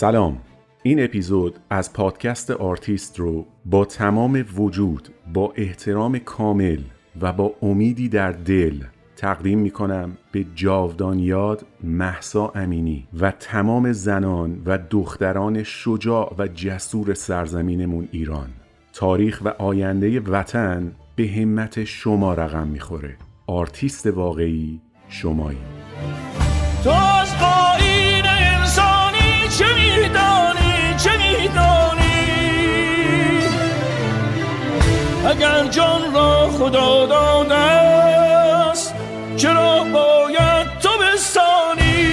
سلام. این اپیزود از پادکست آرتیست رو با تمام وجود با احترام کامل و با امیدی در دل تقدیم می کنم به جاودان یاد مهسا امینی و تمام زنان و دختران شجاع و جسور سرزمینمون ایران. تاریخ و آینده وطن به همت شما رقم می‌خوره. آرتیست واقعی شمایی تو از انسانی چه اگر جان را خدا داده است چرا باید تو بستانی؟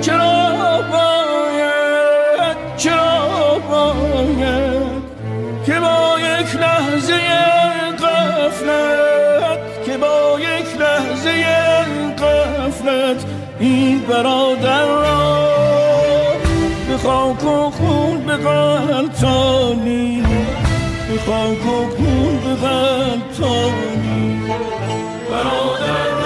چرا باید چرا باید که با یک لحظه غفلت که با یک لحظه غفلت این برادر را به خاک و خون به غلطانی به خاک و به غلطانی برادر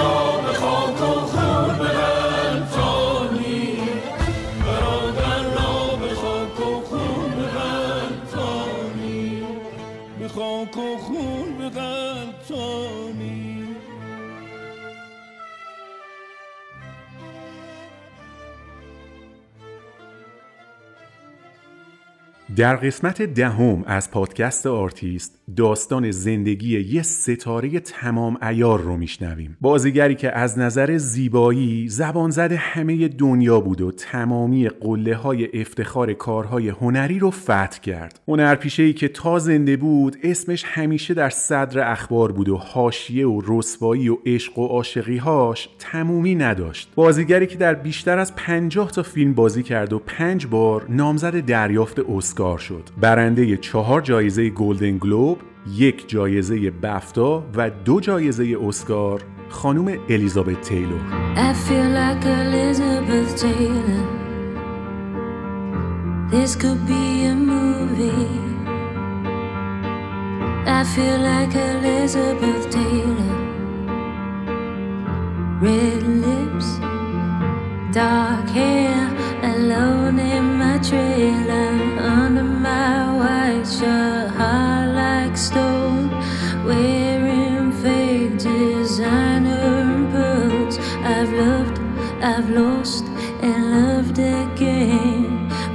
در قسمت دهم از پادکست آرتیست داستان زندگی یه ستاره تمام عیار رو میشنویم. بازیگری که از نظر زیبایی زبانزد همه دنیا بود و تمامی قله های افتخار کارهای هنری رو فتح کرد. هنرپیشه ای که تا زنده بود اسمش همیشه در صدر اخبار بود و حاشیه و رسوایی و عشق و عاشقیهاش تمومی نداشت. بازیگری که در بیشتر از 50 تا فیلم بازی کرد و پنج بار نامزد دریافت اسکار شد برنده چهار جایزه گلدن گلوب یک جایزه بفتا و دو جایزه اسکار خانم الیزابت تیلور. This could be a movie. I feel like Elizabeth Taylor. Red lips, dark hair,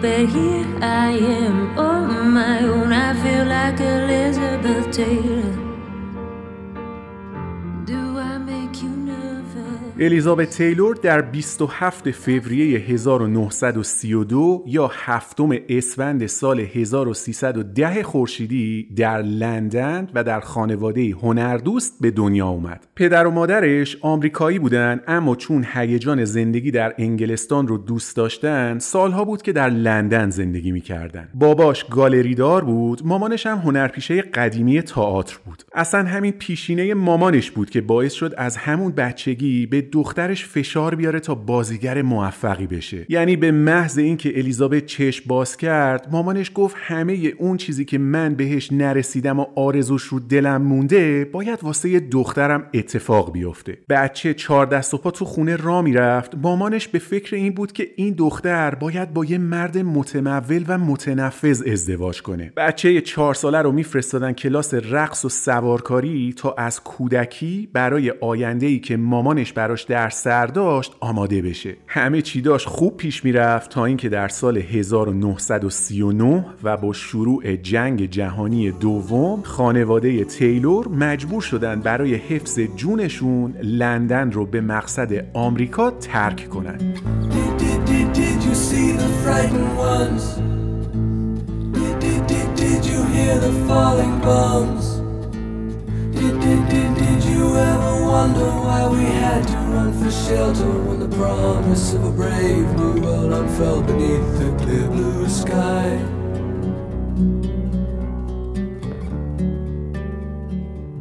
But here I am on my own. I feel like Elizabeth Taylor. الیزابت تیلور در 27 فوریه 1932 یا هفتم اسفند سال 1310 خورشیدی در لندن و در خانواده هنردوست به دنیا اومد. پدر و مادرش آمریکایی بودن اما چون هیجان زندگی در انگلستان رو دوست داشتن سالها بود که در لندن زندگی می‌کردن. باباش گالریدار بود، مامانش هم هنرپیشه قدیمی تئاتر بود. اصلا همین پیشینه مامانش بود که باعث شد از همون بچگی به دخترش فشار بیاره تا بازیگر موفقی بشه. یعنی به محض اینکه الیزابت چشم باز کرد مامانش گفت همه اون چیزی که من بهش نرسیدم و آرزوش رو دلم مونده باید واسه دخترم اتفاق بیفته. بچه چهار دست و پا تو خونه را می‌رفت. مامانش به فکر این بود که این دختر باید با یه مرد متمول و متنفذ ازدواج کنه. بچه چهار ساله رو میفرستادن کلاس رقص و سوارکاری تا از کودکی برای آینده ای که مامانش براش در سر داشت آماده بشه. همه چی داشت خوب پیش می‌رفت تا اینکه در سال 1939 و با شروع جنگ جهانی دوم خانواده تیلور مجبور شدن برای حفظ جونشون لندن رو به مقصد آمریکا ترک کنن Did, you hear the falling bombs? Did, did, did, wonder why we had to run for shelter when the promise of a brave new world unfurled beneath the clear blue sky?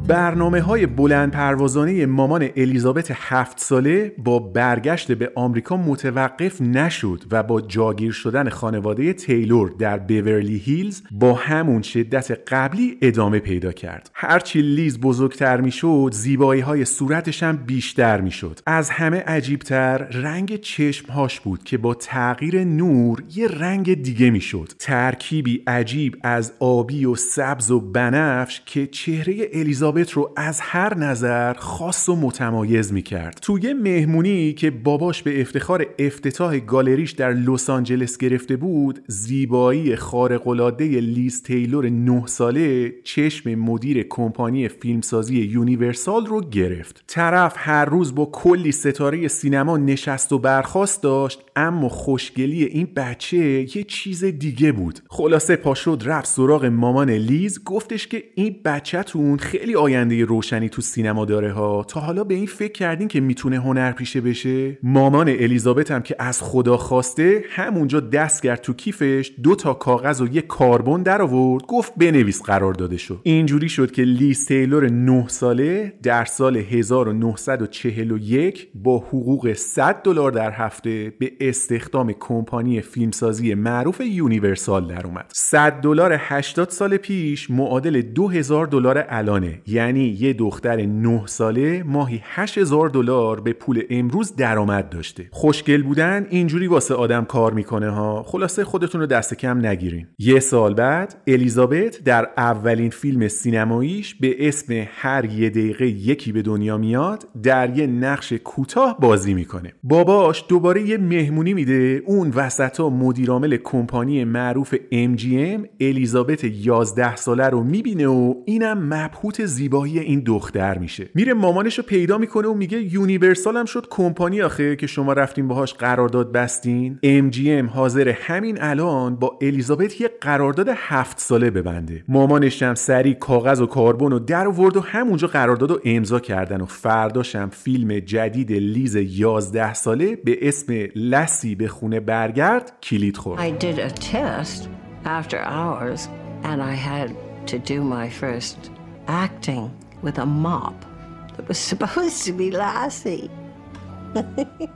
برنامه های بلند پروازانه مامان الیزابت هفت ساله با برگشت به آمریکا متوقف نشد و با جاگیر شدن خانواده تیلور در بیورلی هیلز با همون شدت قبلی ادامه پیدا کرد. هرچی لیز بزرگتر می‌شد زیبایی های صورتش هم بیشتر می‌شد. از همه عجیبتر رنگ چشمهاش بود که با تغییر نور یه رنگ دیگه می‌شد. ترکیبی عجیب از آبی و سبز و بنفش که چهره الیزابت رو از هر نظر خاص و متمایز می کرد توی مهمونی که باباش به افتخار افتتاح گالریش در لس آنجلس گرفته بود زیبایی خارق‌العاده لیز تیلور نه ساله چشم مدیر کمپانی فیلمسازی یونیورسال رو گرفت. طرف هر روز با کلی ستاره سینما نشست و برخاست داشت اما خوشگلی این بچه یه چیز دیگه بود. خلاصه پاشد رفت سراغ مامان لیز گفتش که این بچهتون خیلی آینده روشنی تو سینما داره ها؟ تا حالا به این فکر کردین که می‌تونه هنرپیشه بشه؟ مامان الیزابت هم که از خدا خواسته همونجا دست کرد تو کیفش دو تا کاغذ و یه کاربن در آورد گفت بنویس قرار داده شد اینجوری شد که لیز تیلور 9 ساله در سال 1941 با حقوق 100 دلار در هفته به استخدام کمپانی فیلمسازی معروف یونیورسال در اومد. 100 دلار 80 سال پیش معادل 2000 دلار الانه. یعنی یه دختر 9 ساله ماهی 8000 دلار به پول امروز درآمد داشته. خوشگل بودن اینجوری واسه آدم کار می‌کنه ها. خلاصه خودتون رو دست کم نگیرین. یه سال بعد الیزابت در اولین فیلم سینماییش به اسم هر یه دقیقه یکی به دنیا میاد در یه نقش کوتاه بازی می‌کنه. باباش دوباره یه مهمونی میده. اون وسطا مدیرعامل کمپانی معروف MGM الیزابت 11 ساله رو می‌بینه و اینم مبهوت زیبایی این دختر میشه. میره مامانش رو پیدا می‌کنه و میگه یونیورسال هم شد کمپانی آخه که شما رفتین باهاش قرارداد بستین. MGM حاضره همین الان با الیزابت یه قرارداد هفت ساله ببنده. مامانش هم سریع کاغذ و کاربن و در آورد و همونجا قرارداد رو امضا کردن و فرداشم فیلم جدید لیز 11 ساله به اسم لسی به خونه برگرد کلید خورد. I did a test after hours and I had to do my first acting with a mop that was supposed to be Lassie.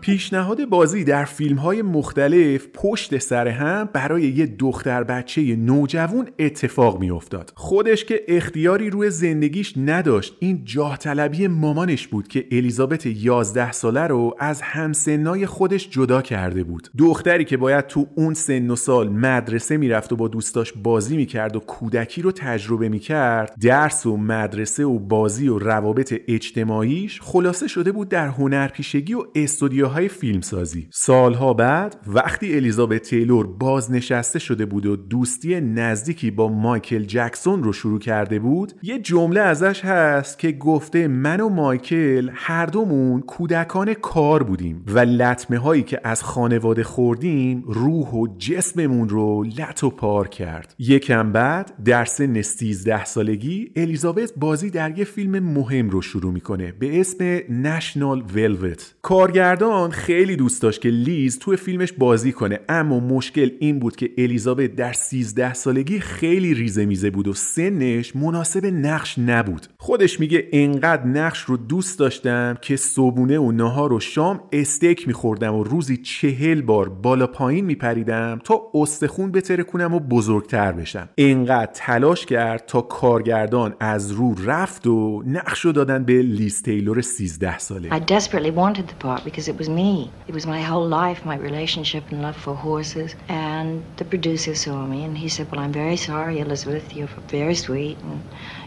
پیشنهاد بازی در فیلم های مختلف پشت سر هم برای یه دختر بچه نوجوان اتفاق می افتاد. خودش که اختیاری روی زندگیش نداشت این جاه طلبی مامانش بود که الیزابت 11 ساله رو از همسنای خودش جدا کرده بود دختری که باید تو اون سن و سال مدرسه می‌رفت و با دوستاش بازی می‌کرد و کودکی رو تجربه می‌کرد درس و مدرسه و بازی و روابط اجتماعیش خلاصه شده بود در هنرپیشگی و استودیوهای فیلمسازی. سالها بعد وقتی الیزابت تیلور بازنشسته شده بود و دوستی نزدیکی با مایکل جکسون رو شروع کرده بود یه جمله ازش هست که گفته من و مایکل هر دومون کودکان کار بودیم و لطمه هایی که از خانواده خوردیم روح و جسممون رو لط و پار کرد. یکم بعد در سن 13 سالگی الیزابت بازی در یه فیلم مهم رو شروع می‌کنه به اسم نشنال ولوت کارگردان خیلی دوست داشت که لیز توی فیلمش بازی کنه. اما مشکل این بود که الیزابت در 13 سالگی خیلی ریزه میزه بود و سنش مناسب نقش نبود. خودش میگه انقدر نقش رو دوست داشتم که صبونه و نهار و شام استیک میخوردم و روزی چهل بار بالا پایین میپریدم تا استخون بتره کنم و بزرگتر بشم. انقدر تلاش کرد تا کارگردان از رو رفت و نقش رو دادن به لیز تیلور 13 ساله. I part because it was me. It was my whole life, my relationship and love for horses. And the producer saw me and he said, Well, I'm very sorry, Elizabeth. You're very sweet and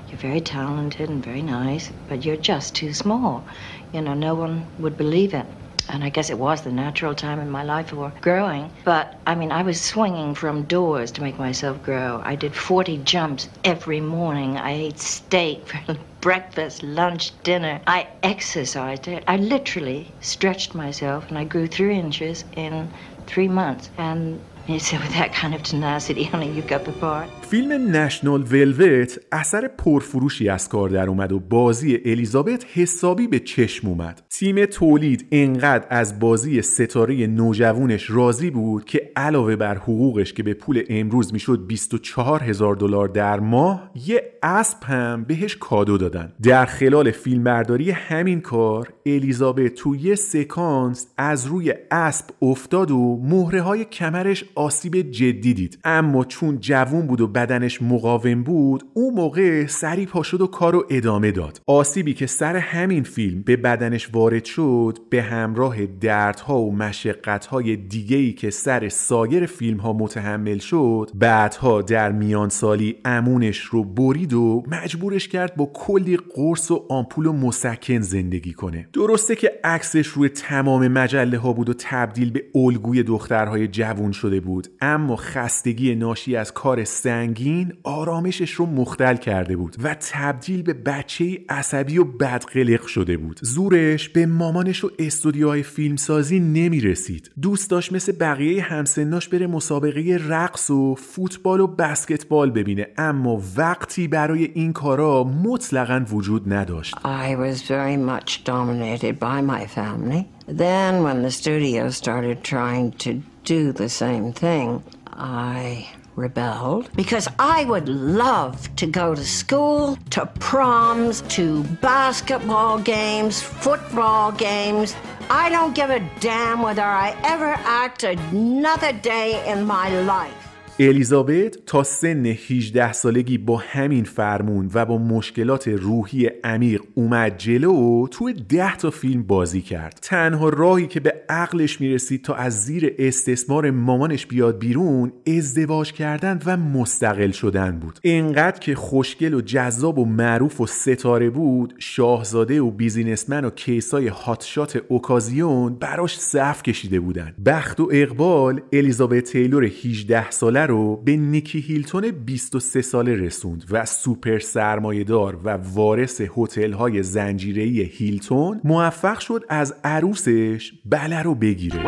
you're very talented and very nice, but you're just too small. You know, no one would believe it. And I guess it was the natural time in my life for growing. But I mean, I was swinging from doors to make myself grow. I did 40 jumps every morning. I ate steak for breakfast, lunch, dinner. I exercised. I literally stretched myself and I grew three inches in three months. And you said, with that kind of tenacity, only you got the part. فیلم نشنال ولوت اثر پرفروشی از کار در اومد و بازی الیزابت حسابی به چشم اومد. تیم تولید انقدر از بازی ستاره نوجوونش راضی بود که علاوه بر حقوقش که به پول امروز می‌شد 24 هزار دلار در ماه یه اسب هم بهش کادو دادن. در خلال فیلمبرداری همین کار الیزابت تو یه سکانس از روی اسب افتاد و مهره های کمرش آسیب جدی دید. اما چون جوون بود و بدنش مقاوم بود اون موقع سری پا شد و کارو ادامه داد. آسیبی که سر همین فیلم به بدنش وارد شد به همراه دردها و مشقتهای دیگهی که سر سایر فیلم ها متحمل شد بعدها در میان سالی امونش رو برید و مجبورش کرد با کلی قرص و آمپول و مسکن زندگی کنه. درسته که عکسش روی تمام مجله ها بود و تبدیل به الگوی دخترهای جوون شده بود اما خستگی ناشی از کار سنگین آرامشش رو مختل کرده بود و تبدیل به بچه عصبی و بدقلق شده بود. زورش به مامانش و استودیوهای فیلمسازی نمی رسید دوست داشت مثل بقیه همسناش بره مسابقه رقص و فوتبال و بسکتبال ببینه اما وقتی برای این کارا مطلقا وجود نداشت. I was very much dominated by my family. Then, when the studio started trying to do the same thing, I rebelled because I would love to go to school, to proms, to basketball games, football games. I don't give a damn whether I ever act another day in my life. الیزابت تا سن 18 سالگی با همین فرمون و با مشکلات روحی عمیق اومد جلو و توی 10 تا فیلم بازی کرد. تنها راهی که به عقلش می‌رسید تا از زیر استثمار مامانش بیاد بیرون ازدواج کردن و مستقل شدن بود. انقدر که خوشگل و جذاب و معروف و ستاره بود شاهزاده و بیزینسمن و کیسای هاتشات اوکازیون براش صف کشیده بودن. بخت و اقبال الیزابت تیلور 18 ساله رو به نیکی هیلتون 23 ساله رسوند و سوپر سرمایهدار و وارث هتل های زنجیره‌ای هیلتون موفق شد از عروسش بله رو بگیره.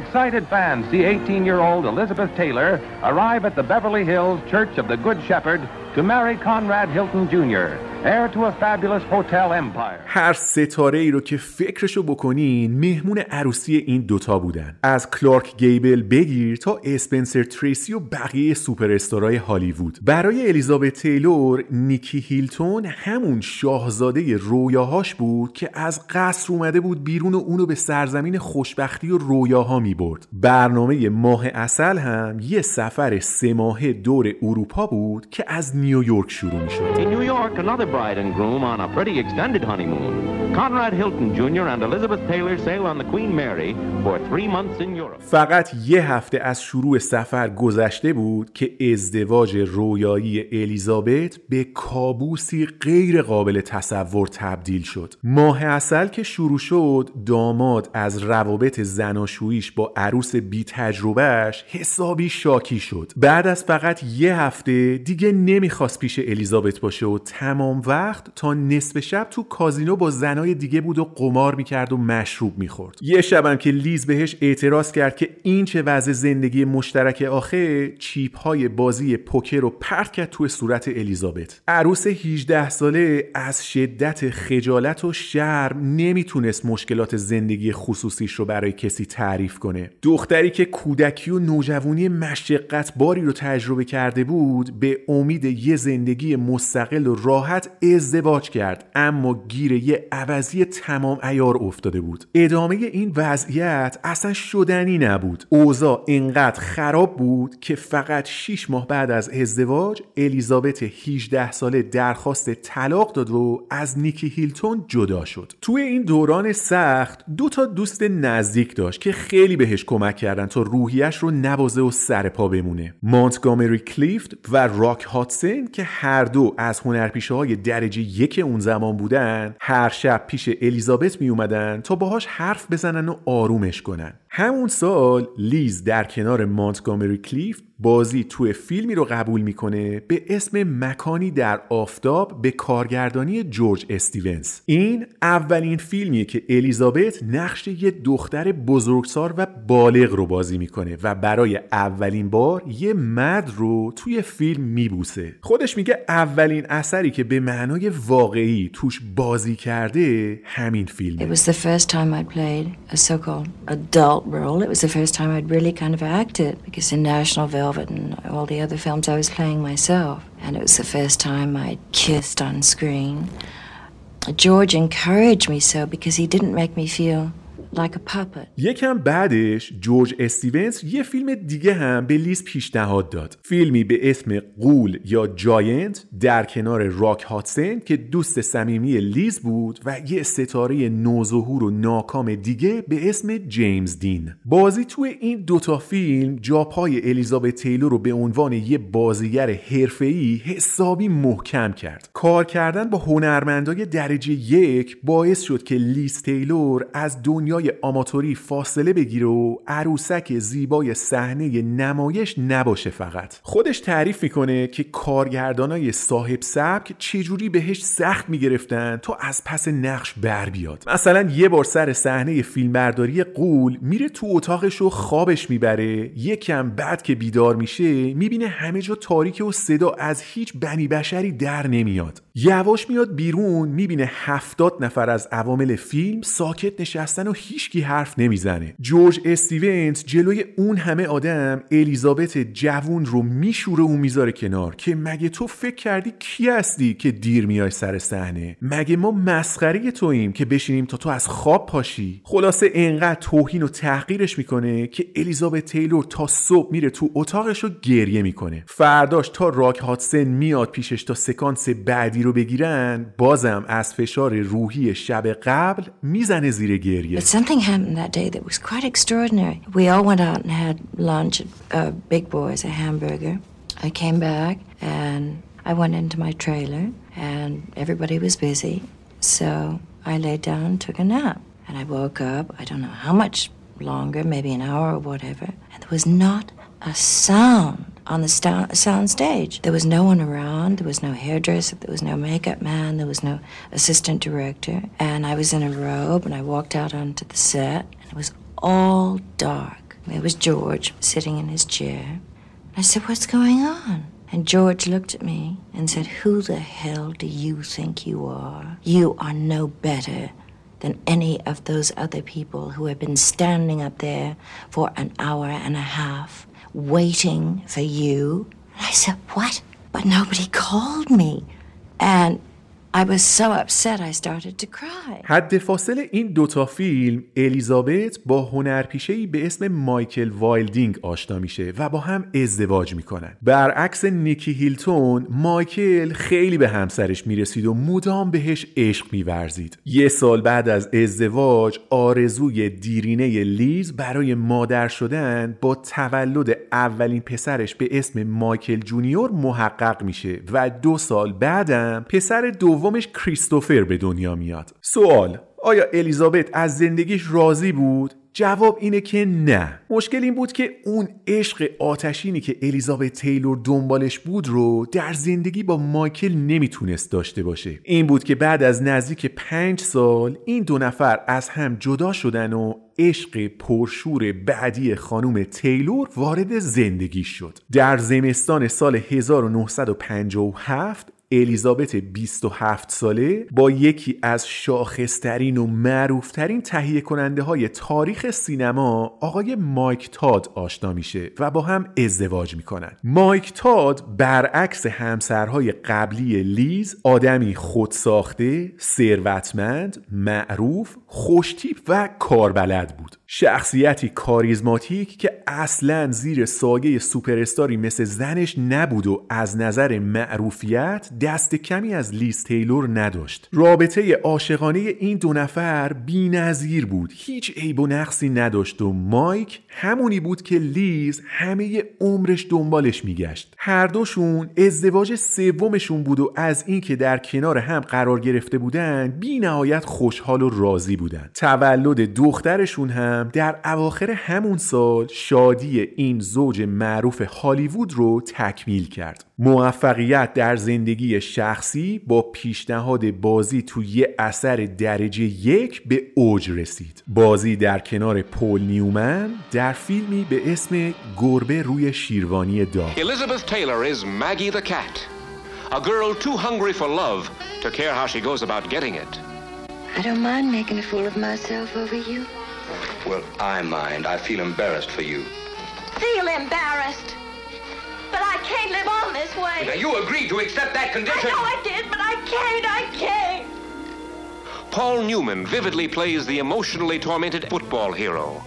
Excited fans see 18-year-old Elizabeth Taylor arrive at the Beverly Hills Church of the Good Shepherd to marry Conrad Hilton Jr., heir to a fabulous hotel empire. هر ستاره ای رو که فکرشو بکنین مهمون عروسی این دوتا بودن. از کلارک گیبل بگیر تا اسپنسر تریسی و بقیه سوپر استارای هالیوود. برای الیزابت تیلور نیکی هیلتون همون شاهزاده رویاهاش بود که از قصر اومده بود بیرون و اونو به سرزمین خوشبختی و رویاها می برد برنامه ماه عسل هم یه سفر سه ماهه دور اروپا بود که از نیویورک شروع می شد Bride and groom on a pretty extended honeymoon. Conrad Hilton Jr. and Elizabeth Taylor sail on the Queen Mary for three months in Europe. فقط یه هفته از شروع سفر گذشته بود که ازدواج رویایی الیزابت به کابوسی غیر قابل تصور تبدیل شد ماه اصل که شروع شد داماد از روابط زناشوییش با عروس بی تجربهش حسابی شاکی شد بعد از فقط یه هفته دیگه نمی‌خواست پیش الیزابت باشه و تمام وقت تا نصف شب تو کازینو با زنای دیگه بود و قمار می‌کرد و مشروب می‌خورد. یه شبم که لیز بهش اعتراض کرد که این چه وضع زندگی مشترک آخه چیپ های بازی پوکر رو پرت کرد توی صورت الیزابت. عروس 18 ساله از شدت خجالت و شرم نمی‌تونست مشکلات زندگی خصوصیش رو برای کسی تعریف کنه. دختری که کودکی و نوجوانی مشقت باری رو تجربه کرده بود به امید یه زندگی مستقل و راحت ازدواج کرد اما گیر یه عوضی تمام ایار افتاده بود. ادامه این وضعیت اصلا شدنی نبود. اوضاع انقدر خراب بود که فقط 6 ماه بعد از ازدواج الیزابت 18 ساله درخواست طلاق داد و از نیکی هیلتون جدا شد. توی این دوران سخت دو تا دوست نزدیک داشت که خیلی بهش کمک کردن تا روحیش رو نبازه و سر پا بمونه. مونتگامری کلیفت و راک هاتسن که هر دو از هنرپیشه های درجه یک اون زمان بودن هر شب پیش الیزابت می اومدن تا باهاش حرف بزنن و آرومش کنن. همون سال لیز در کنار مانتگامری کلیفت بازی توی فیلمی رو قبول می‌کنه به اسم مکانی در آفتاب به کارگردانی جورج استیونز. این اولین فیلمیه که الیزابت نقش یه دختر بزرگسال و بالغ رو بازی می‌کنه و برای اولین بار یه مرد رو توی فیلم میبوسه. خودش میگه اولین اثری که به معنای واقعی توش بازی کرده همین فیلمه. It was the first time I'd played a so-called adult role. It was the first time I'd really kind of acted because in National Velvet and all the other films I was playing myself. And it was the first time I'd kissed on screen. George encouraged me so because he didn't make me feel like a puppet. یکم بعدش جورج استیونز یه فیلم دیگه هم به لیز پیشنهاد داد. فیلمی به اسم غول یا Giant در کنار راک هادسن که دوست صمیمی لیز بود و یه ستاره نوظهور و ناکام دیگه به اسم جیمز دین. بازی توی این دوتا فیلم جاپای الیزابت تیلور رو به عنوان یه بازیگر حرفه‌ای حسابی محکم کرد. کار کردن با هنرمندای درجه یک باعث شد که لیز تیلور از دنیای آماتوری فاصله بگیره و عروسک زیبای صحنه نمایش نباشه فقط. خودش تعریف می‌کنه که کارگردانای صاحب سبک چجوری بهش سخت می‌گرفتن تا از پس نقش بر بیاد. مثلا یه بار سر صحنه فیلمبرداری قول میره تو اتاقش و خوابش می‌بره. یکم بعد که بیدار میشه می‌بینه همه جا تاریک و صدا از هیچ بنی بشری در نمیاد. یواش میاد بیرون می‌بینه هفتاد نفر از عوامل فیلم ساکت نشستن و هیچکی حرف نمی‌زنه. جورج استیونز جلوی اون همه آدم الیزابت جوون رو میشوره و می‌ذاره کنار که مگه تو فکر کردی کی هستی که دیر میای سر صحنه؟ مگه ما مسخره توییم که بشینیم تا تو از خواب پاشی؟ خلاصه انقدر توهین و تحقیرش می‌کنه که الیزابت تیلور تا صبح میره تو اتاقش رو گریه می‌کنه. فرداش تا راک هاتسن میاد پیشش تا سکانس بعدی رو بگیرن بازم از فشار روحی شب قبل میزنه زیر گریه But something happened that day that was quite extraordinary. We all went out and had lunch at uh, Big Boy's, a hamburger. I came back and I went into my trailer and everybody was busy. So I laid down and took a nap. And I woke up, I don't know how much longer, maybe an hour or whatever, and there was not a sound on the sta- sound stage. There was no one around, there was no hairdresser, there was no makeup man, there was no assistant director. And I was in a robe and I walked out onto the set and it was all dark. There was George sitting in his chair. I said, What's going on? And George looked at me and said, Who the hell do you think you are? You are no better than any of those other people who have been standing up there for an hour and a half waiting for you. And I said, What? But nobody called me. And I was so upset I started to cry. حد فاصل این دوتا فیلم الیزابت با هنرپیشه‌ای به اسم مایکل وایلدینگ آشنا میشه و با هم ازدواج می‌کنن برعکس نیکی هیلتون مایکل خیلی به همسرش می‌رسید و مدام بهش عشق میورزید یه سال بعد از ازدواج آرزوی دیرینه لیز برای مادر شدن با تولد اولین پسرش به اسم مایکل جونیور محقق میشه و دو سال بعدم پسر دومش کریستوفر به دنیا میاد. سوال آیا الیزابت از زندگیش راضی بود؟ جواب اینه که نه. مشکل این بود که اون عشق آتشینی که الیزابت تیلور دنبالش بود رو در زندگی با مایکل نمی‌تونست داشته باشه. این بود که بعد از نزدیک پنج سال این دو نفر از هم جدا شدن و عشق پرشور بعدی خانم تیلور وارد زندگی شد. در زمستان سال 1957 الیزابت 27 ساله با یکی از شاخصترین و معروفترین تهیه کننده های تاریخ سینما آقای مایک تاد آشنا میشه و با هم ازدواج می‌کنن. مایک تاد برعکس همسرهای قبلی لیز آدمی خودساخته ثروتمند معروف خوشتیپ و کاربلد بود. شخصیتی کاریزماتیک که اصلا زیر سایه سوپرستاری مثل زنش نبود و از نظر معروفیت دست کمی از لیز تیلور نداشت. رابطه عاشقانه این دو نفر بی‌نظیر بود. هیچ عیب و نقصی نداشت و مایک همونی بود که لیز همه عمرش دنبالش میگشت. هر دوشون ازدواج سومشون بود و از اینکه در کنار هم قرار گرفته بودن بی نهایت خوشحال و راضی بودن. تولد دخترشون هم در اواخر همون سال شادی این زوج معروف هالیوود رو تکمیل کرد. موفقیت در زندگی شخصی با پیشنهاد بازی تو اثر درجه یک به اوج رسید. بازی در کنار پول نیومن در فیلمی به اسم گربه روی شیروانی داغ Elizabeth Taylor is Maggie the cat, a girl too hungry for love to care how she goes about getting it. I don't mind making a fool of myself over you. Well, I mind. I feel embarrassed for you. Feel embarrassed. But I can't live on this way. Now, you agreed to accept that I condition. know I did, but I can't. I can't. Paul Newman vividly plays the emotionally tormented football hero.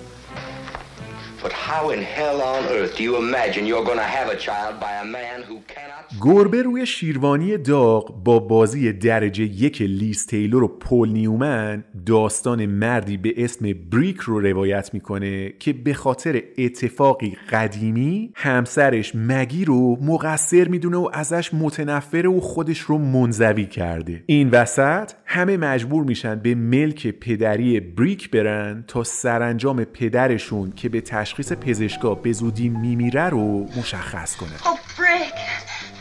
گربه روی شیروانی داغ با بازی درجه یک لیز تیلور و پول نیومن داستان مردی به اسم بریک رو روایت می‌کنه که به خاطر اتفاقی قدیمی همسرش مگی رو مقصر می‌دونه و ازش متنفره و خودش رو منزوی کرده. این وسط همه مجبور میشن به ملک پدری بریک برن تا سرانجام پدرشون که به تشخیص پزشکا به زودی میمیره رو مشخص کنه Oh, Brick.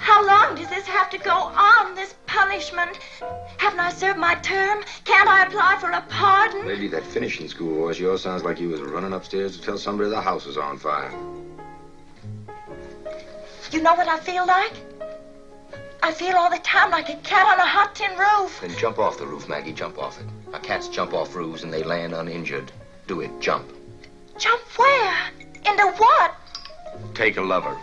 How long does this have to go on, this punishment? Haven't I served my term? Can't I apply for a pardon? Maybe that finishing school voice of yours sounds like you was running upstairs to tell somebody the house is on fire. You know what I feel like? I feel all the time like a cat on a hot tin roof. Then jump off the roof, Maggie. Jump off it. Now, cats jump off roofs and they land uninjured. Do it. Jump. Jump where? Into what? Take a lover.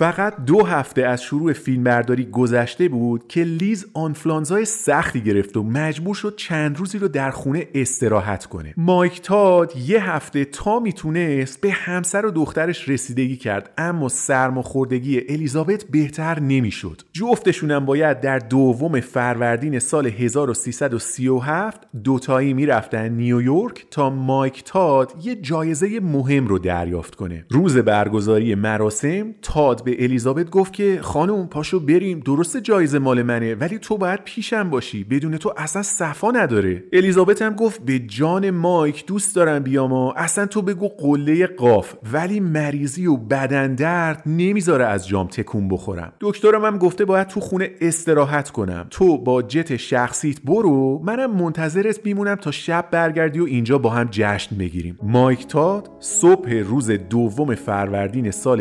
فقط دو هفته از شروع فیلمبرداری گذشته بود که لیز آنفلانزای سختی گرفت و مجبور شد چند روزی رو در خونه استراحت کنه. مایک تاد یه هفته تا می‌تونست به همسر و دخترش رسیدگی کرد اما سرماخوردگی الیزابت بهتر نمی‌شد. جفتشونم باید در دوم فروردین سال 1337 دوتایی می‌رفتن نیویورک تا مایک تاد یه جایزه مهم رو دریافت کنه. روز برگزاری مراسم تاد به الیزابت گفت که خانم پاشو بریم درست جایزه مال منه ولی تو باید پیشم باشی بدون تو اصلا صفا نداره. الیزابت هم گفت به جان مایک دوست دارم بیام و اصلا تو بگو قله قاف ولی مریضی و بدن درد نمی‌ذاره از جام تکون بخورم. دکترم هم گفته باید تو خونه استراحت کنم. تو با جت شخصیت برو منم منتظرت میمونم تا شب برگردی و اینجا با هم جشن بگیریم. مایک تاد صبح روز دوم فروردین سال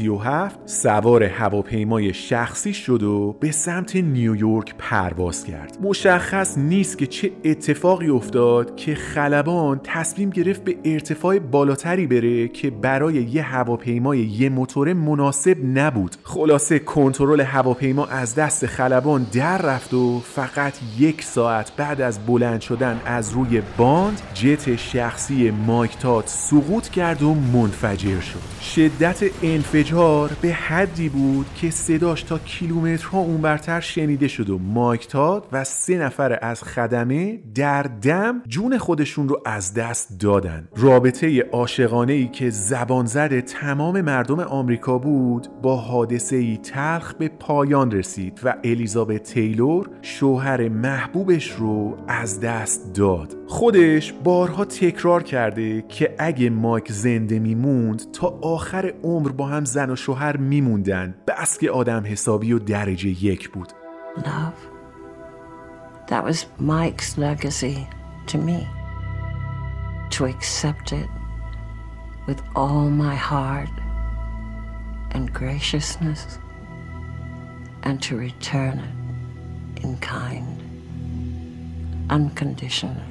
1337 سوار هواپیمای شخصی شد و به سمت نیویورک پرواز کرد. مشخص نیست که چه اتفاقی افتاد که خلبان تصمیم گرفت به ارتفاع بالاتری بره که برای یه هواپیمای یه موتوره مناسب نبود. خلاصه کنترل هواپیما از دست خلبان در رفت و فقط یک ساعت بعد از بلند شدن از روی باند جت شخصی مایک تات سقوط کرد و منفجر شد. شدت انفجار به حدی بود که صداش تا کیلومترها اونورتر شنیده شد و مایک تاد و سه نفر از خدمه در دم جون خودشون رو از دست دادن. رابطه عاشقانه ای که زبان زد تمام مردم آمریکا بود با حادثه ای تلخ به پایان رسید و الیزابت تیلور شوهر محبوبش رو از دست داد. خودش بارها تکرار کرده که اگه مایک زنده میموند تا آخر عمر با هم زن و شوهر میموندن بس که آدم حسابی و درجه یک بود Love. That was Mike's legacy to me. To accept it with all my heart and graciousness and to return it in kind, unconditionally.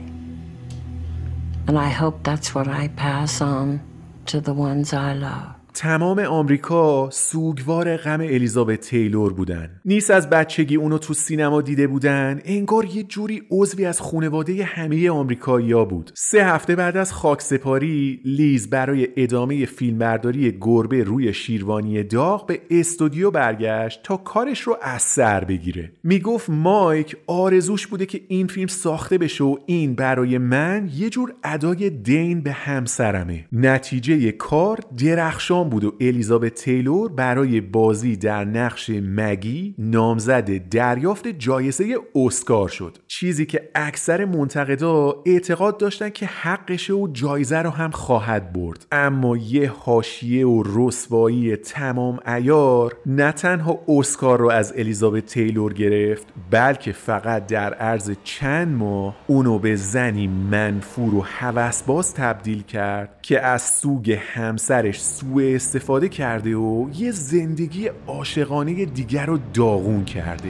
And I hope that's what I pass on to the ones I love. تمام آمریکا سوگوار غم الیزابت تیلور بودن. نیست از بچگی اونو تو سینما دیده بودن؟ انگار یه جوری عضوی از خانواده همه آمریکایی‌ها بود. سه هفته بعد از خاکسپاری لیز برای ادامه فیلمبرداری گربه روی شیروانی داغ به استودیو برگشت تا کارش رو از سر بگیره. می‌گفت مایک آرزوش بوده که این فیلم ساخته بشه و این برای من یه جور ادای دین به همسرمه. نتیجه کار درخشان بود و الیزابت تیلور برای بازی در نقش مگی نامزد دریافت جایزه اسکار شد. چیزی که اکثر منتقدا اعتقاد داشتن که حقشه و جایزه رو هم خواهد برد. اما یه حاشیه و رسوایی تمام ایار نه تنها اسکار رو از الیزابت تیلور گرفت بلکه فقط در عرض چند ماه اونو به زنی منفور و هوسباز تبدیل کرد که از سوگ همسرش سوء استفاده کرده و یه زندگی عاشقانه دیگر رو داغون کرده.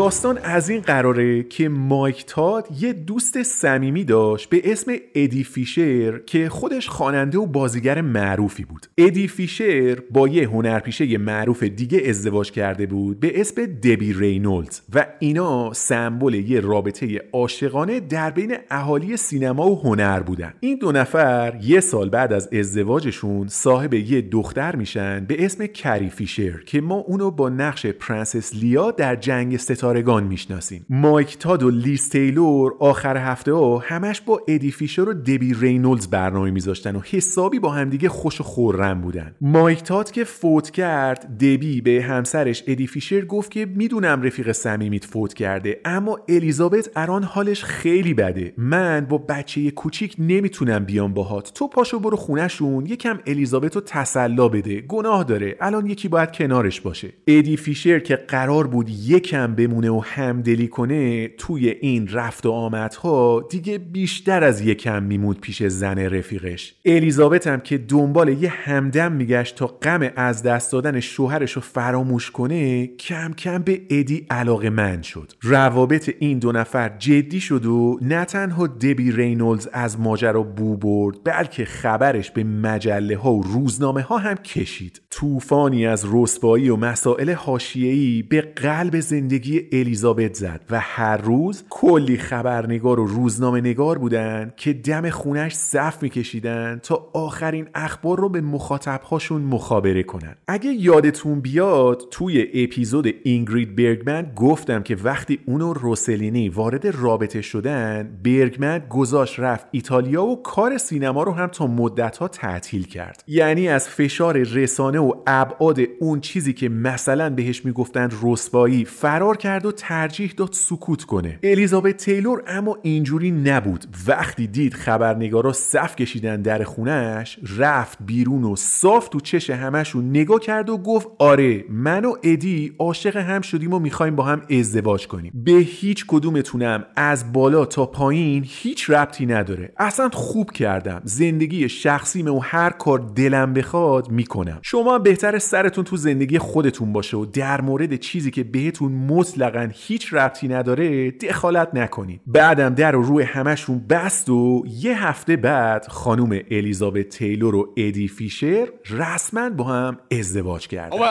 داستان از این قراره که مایک تاد یه دوست صمیمی داشت به اسم ادی فیشر که خودش خواننده و بازیگر معروفی بود. ادی فیشر با یه هنرپیشه معروف دیگه ازدواج کرده بود به اسم دبی رینولدز و اینا سمبل یه رابطه عاشقانه در بین اهالی سینما و هنر بودن. این دو نفر یه سال بعد از ازدواجشون صاحب یه دختر میشن به اسم کری فیشر که ما اونو با نقش پرنسس لیا در جنگ ستارگان می‌شناسیم. مایک تاد و لیز تیلور آخر هفته ها همش با ادی فیشر و دبی رینولدز برنامه میذاشتن و حسابی با همدیگه خوش و خرم بودن. مایک تاد که فوت کرد دبی به همسرش ادی فیشر گفت که می‌دونم رفیق صمیمیت فوت کرده اما الیزابت الان حالش خیلی بده. من با بچه کوچیک نمی‌تونم بیام باهات. تو پاشو برو خونهشون یکم الیزابت رو تسلا بده. گناه داره. الان یکی باید کنارش باشه. ادی فیشر که قرار بود یکم بمونه و همدلی کنه توی این رفت و آمدها دیگه بیشتر از یکم می‌موند پیش زن رفیقش. الیزابت هم که دنبال یه همدم میگشت تا غم از دست دادن شوهرش رو فراموش کنه کم کم به ادی علاقه من شد. روابط این دو نفر جدی شد و نه تنها دبی رینولدز از ماجرا بو برد بلکه خبرش به مجله ها و روزنامه ها هم کشید. طوفانی از رسوایی و مسائل حاشیه‌ای به قلب زندگی الیزابت زد و هر روز کلی خبرنگار و روزنامه نگار بودن که دم خونش صف میکشیدن تا آخرین اخبار رو به مخاطبهاشون مخابره کنن. اگه یادتون بیاد توی اپیزود اینگرید برگمن گفتم که وقتی اونو روسلینی وارد رابطه شدن برگمن گذاشت رفت ایتالیا و کار سینما رو هم تا مدت ها تعطیل کرد. یعنی از فشار رسانه و ابعاد اون چیزی که مثلا بهش می‌گفتن رسوایی فرار کرد و ترجیح داد سکوت کنه. الیزابت تیلور اما اینجوری نبود. وقتی دید خبرنگارا صف کشیدن در خونش رفت بیرون و صاف تو چش همشون نگاه کرد و گفت آره من و ادی عاشق هم شدیم و می‌خوایم با هم ازدواج کنیم. به هیچ کدومتونم از بالا تا پایین هیچ ربطی نداره. اصلا خوب کردم. زندگی شخصیمه و هر کار دلم بخواد می‌کنم. شما بهتر سرتون تو زندگی خودتون باشه و در مورد چیزی که بهتون مطلقا هیچ ربطی نداره دخالت نکنید بعدم در رو روی همشون بست و یه هفته بعد خانوم الیزابت تیلور و ادی فیشر رسما با هم ازدواج کردن. Oh oh.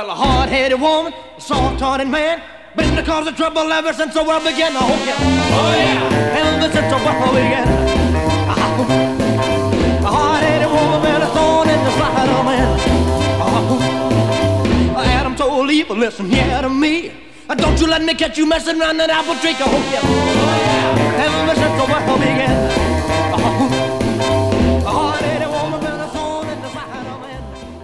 Uh-huh. Uh-huh. Listen here to me. Don't you let me catch you messing around that apple tree. I hope you ever miss it so much again. Oh,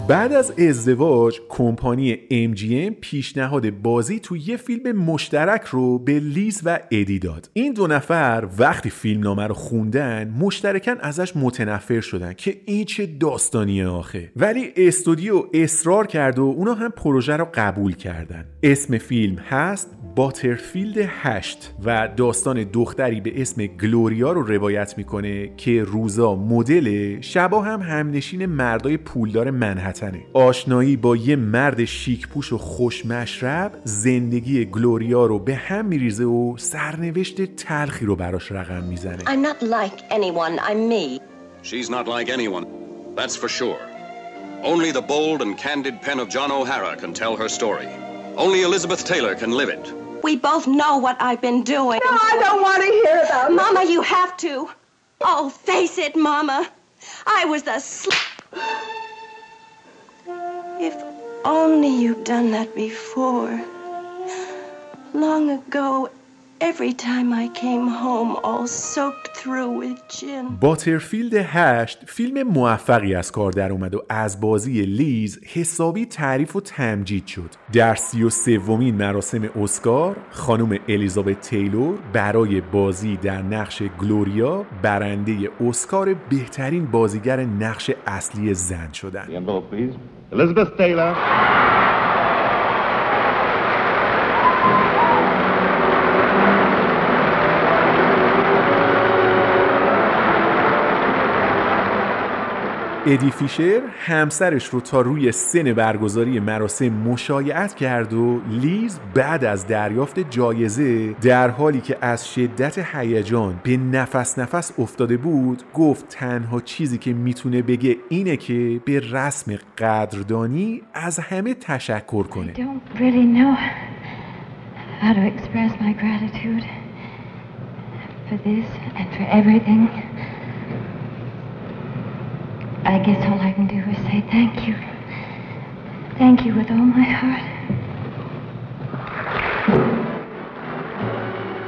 بعد از ازدواج کمپانی MGM پیشنهاد بازی تو یه فیلم مشترک رو به لیز و ادی داد. این دو نفر وقتی فیلم نامه رو خوندن مشترکن ازش متنفر شدن که این چه داستانیه آخه. ولی استودیو اصرار کرد و اونا هم پروژه رو قبول کردن. اسم فیلم هست باترفیلد هشت و داستان دختری به اسم گلوریا رو روایت می‌کنه که روزا مدل شبا هم همنشین مردای پولدار منحتنه آشنایی با یه مرد شیک پوش و خوش مشرب زندگی گلوریا رو به هم میریزه و سرنوشت تلخی رو براش رقم می‌زنه I'm not like anyone. I'm me. She's not like anyone, that's for sure. Only the bold and candid pen of John O'Hara can tell her story. Only Elizabeth Taylor can live it. We both know what I've been doing. No, I don't want to hear about it. Mama, you have to. Oh, face it, Mama. I was the sl- If only you'd done that before. Long ago, every time I came home all soaked through with gin. باترفیلد 8 فیلم موفقی از کار در اومد و از بازی لیز حسابی تعریف و تمجید شد. در سی و سومین مراسم اسکار خانم الیزابت تیلور برای بازی در نقش گلوریا برنده اسکار بهترین بازیگر نقش اصلی زن شدن The envelope, please. Elizabeth Taylor. ادی فیشر همسرش رو تا روی سن برگزاری مراسم مشایعت کرد و لیز بعد از دریافت جایزه در حالی که از شدت هیجان به نفس نفس افتاده بود گفت تنها چیزی که می‌تونه بگه اینه که به رسم قدردانی از همه تشکر کنه. Don't really know how to express my gratitude for this and for everything. I guess all I can do is say thank you. Thank you with all my heart.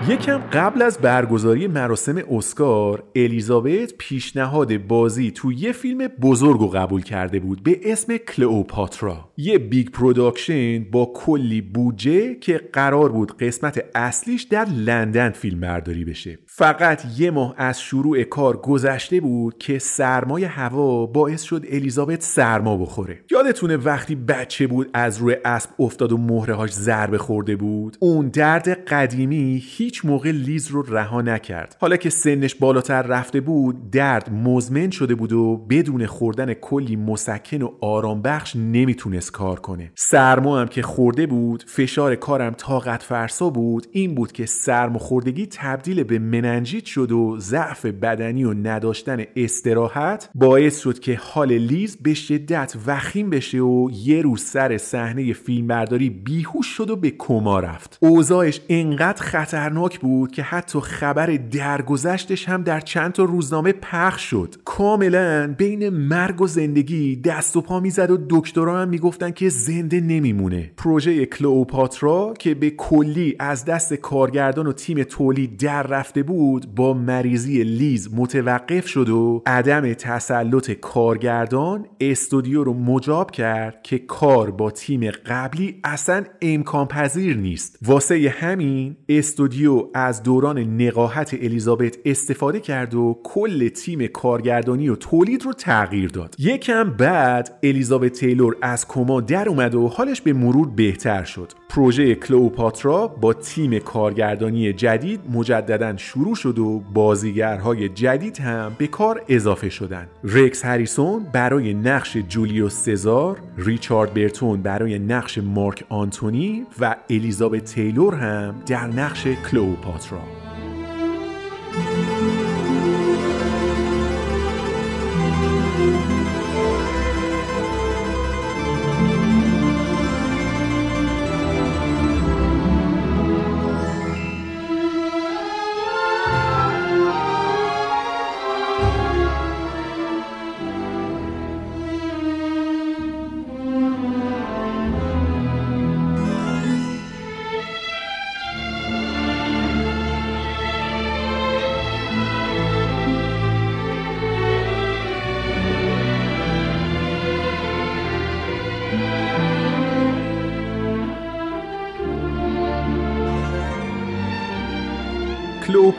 یکم قبل از برگزاری مراسم اسکار الیزابت پیشنهاد بازی تو یه فیلم بزرگ رو قبول کرده بود به اسم کلئوپاترا یه big production با کلی بودجه که قرار بود قسمت اصلیش در لندن فیلم برداری بشه فقط یه ماه از شروع کار گذشته بود که سرمای هوا باعث شد الیزابت سرما بخوره. یادتونه وقتی بچه بود از روی اسب افتاد و مهرهاش ضربه خورده بود؟ اون درد قدیمی هیچ موقع لیز رو رها نکرد. حالا که سنش بالاتر رفته بود درد مزمن شده بود و بدون خوردن کلی مسکن و آرام بخش نمی‌تونست کار کنه. سرما هم که خورده بود فشار کارم طاقت فرسا بود. این بود که سرماخوردگی تبدیل به مننجیت شد و ضعف بدنی و نداشتن استراحت باعث شد که حال لیز به شدت وخیم بشه و یه روز سر صحنه فیلمبرداری بیهوش شد و به کما رفت. اوضاعش انقدر خطرناک بود که حتی خبر درگذشتش هم در چند تا روزنامه پخش شد. کاملا بین مرگ و زندگی دست و پا می‌زد و دکترها هم می‌گفتن که زنده نمیمونه. پروژه کلئوپاترا که به کلی از دست کارگردان و تیم تولید در رفته بود با مریضی لیز متوقف شد و عدم تسلط کارگردان استودیو رو مجاب کرد که کار با تیم قبلی اصلا امکان پذیر نیست. واسه همین استودیو از دوران نقاهت الیزابت استفاده کرد و کل تیم کارگردانی و تولید رو تغییر داد. یکم بعد الیزابت تیلور از کما در اومد و حالش به مرور بهتر شد. پروژه کلئوپاترا با تیم کارگردانی جدید مجددا شروع شد و بازیگرهای جدید هم به کار اضافه شدند. رکس هریسون برای نقش جولیوس سزار، ریچارد برتون برای نقش مارک آنتونی و الیزابت تیلور هم در نقش کلئوپاترا.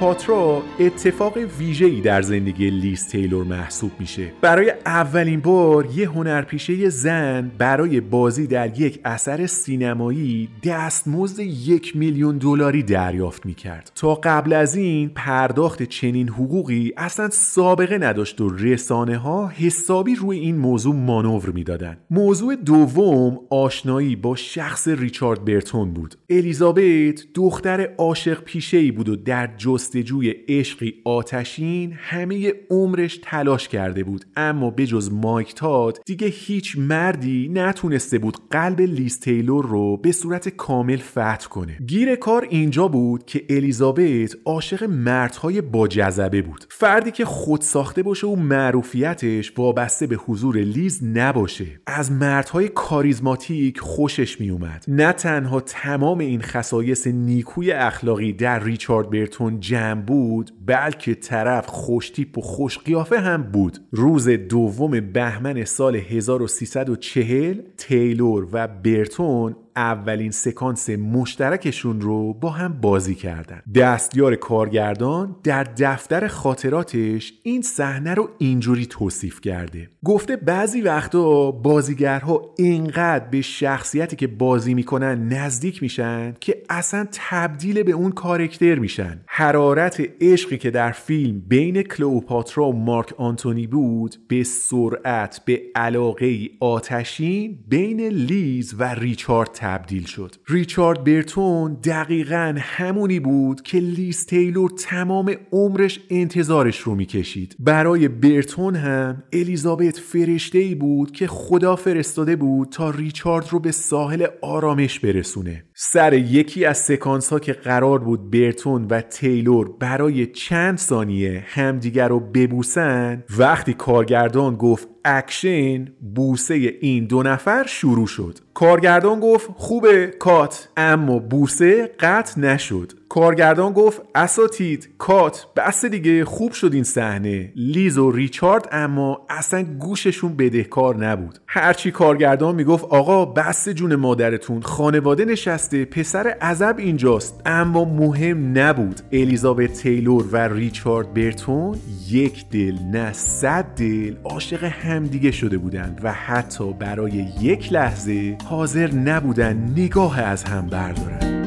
کلئوپاترا اتفاق ویژه‌ای در زندگی لیز تیلور محسوب میشه. برای اولین بار یه هنرپیشه زن برای بازی در یک اثر سینمایی دستمزد یک میلیون دلاری دریافت می‌کرد. تا قبل از این پرداخت چنین حقوقی اصلا سابقه نداشت و رسانه ها حسابی روی این موضوع مانور می‌دادن. موضوع دوم آشنایی با شخص ریچارد برتون بود. الیزابت دختر عاشق پیشه ای بود و در جستجوی عشقی آتشین همه عمرش تلاش کرده بود. اما بجز مایک تاد دیگه هیچ مردی نتونسته بود قلب لیز تیلور رو به صورت کامل فتح کنه. گیر کار اینجا بود که الیزابت عاشق مردهای با جذبه بود. فردی که خود ساخته باشه و معروفیتش وابسته به حضور لیز نباشه. از مردهای کاریزماتیک خوشش میومد. نه تنها تمام این خصایص نیکوی اخلاقی در ریچارد برتون جمع بود بلکه طرف خوشتیپ و خوش قیافه هم بود. روز دوم بهمن سال 1340 تیلور و برتون اولین سکانس مشترکشون رو با هم بازی کردن. دستیار کارگردان در دفتر خاطراتش این صحنه رو اینجوری توصیف کرده. گفته بعضی وقتا بازیگرها اینقدر به شخصیتی که بازی می‌کنن نزدیک میشن که اصلا تبدیل به اون کارکتر میشن. حرارت عشقی که در فیلم بین کلئوپاترا و مارک آنتونی بود به سرعت به علاقه آتشین بین لیز و ریچارد تبدیل شد. ریچارد برتون دقیقا همونی بود که لیز تیلور تمام عمرش انتظارش رو می‌کشید. برای برتون هم الیزابت فرشته ای بود که خدا فرستاده بود تا ریچارد رو به ساحل آرامش برسونه. سر یکی از سکانس ها که قرار بود برتون و تیلور برای چند ثانیه همدیگر رو ببوسن وقتی کارگردان گفت اکشن بوسه این دو نفر شروع شد. کارگردان گفت خوبه کات اما بوسه قطع نشد. کارگردان گفت اساتید کات بس دیگه خوب شد این صحنه. لیز و ریچارد اما اصلا گوششون بدهکار نبود. هرچی کارگردان می‌گفت آقا بس جون مادرتون خانواده نشسته پسر عزب اینجاست. اما مهم نبود. الیزابت تیلور و ریچارد برتون یک دل نه صد دل عاشق همدیگه شده بودند و حتی برای یک لحظه حاضر نبودن نگاه از هم بردارن